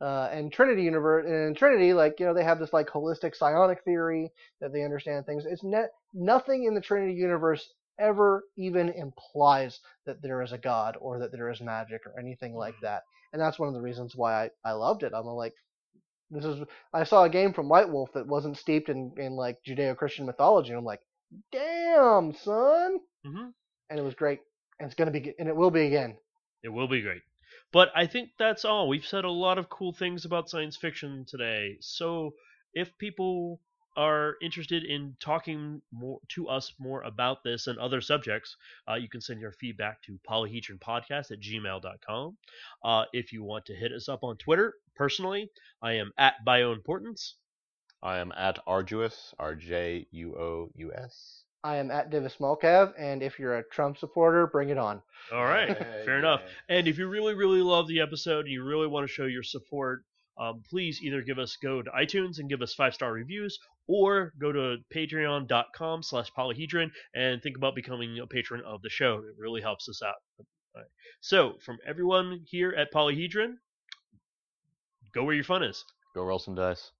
uh, and Trinity universe and Trinity like you know they have this like holistic psionic theory that they understand things it's ne- nothing in the Trinity universe ever even implies that there is a god or that there is magic or anything like that and that's one of the reasons why I, I loved it I'm like this is I saw a game from White Wolf that wasn't steeped in, in like Judeo-Christian mythology and I'm like damn son hmm and it was great and it's gonna be and it will be again It will be great. But I think that's all. We've said a lot of cool things about science fiction today. So if people are interested in talking more to us more about this and other subjects, uh, you can send your feedback to polyhedronpodcast at gmail.com. Uh, if you want to hit us up on Twitter, personally, I am at bioimportance. I am at Arduous, R J U O U S. I am at Divis Smallcav, and if you're a Trump supporter, bring it on. All right, fair enough. And if you really, really love the episode and you really want to show your support, um, please either give us go to iTunes and give us five star reviews, or go to patreon.com slash polyhedron and think about becoming a patron of the show. It really helps us out. So, from everyone here at Polyhedron, go where your fun is. Go roll some dice.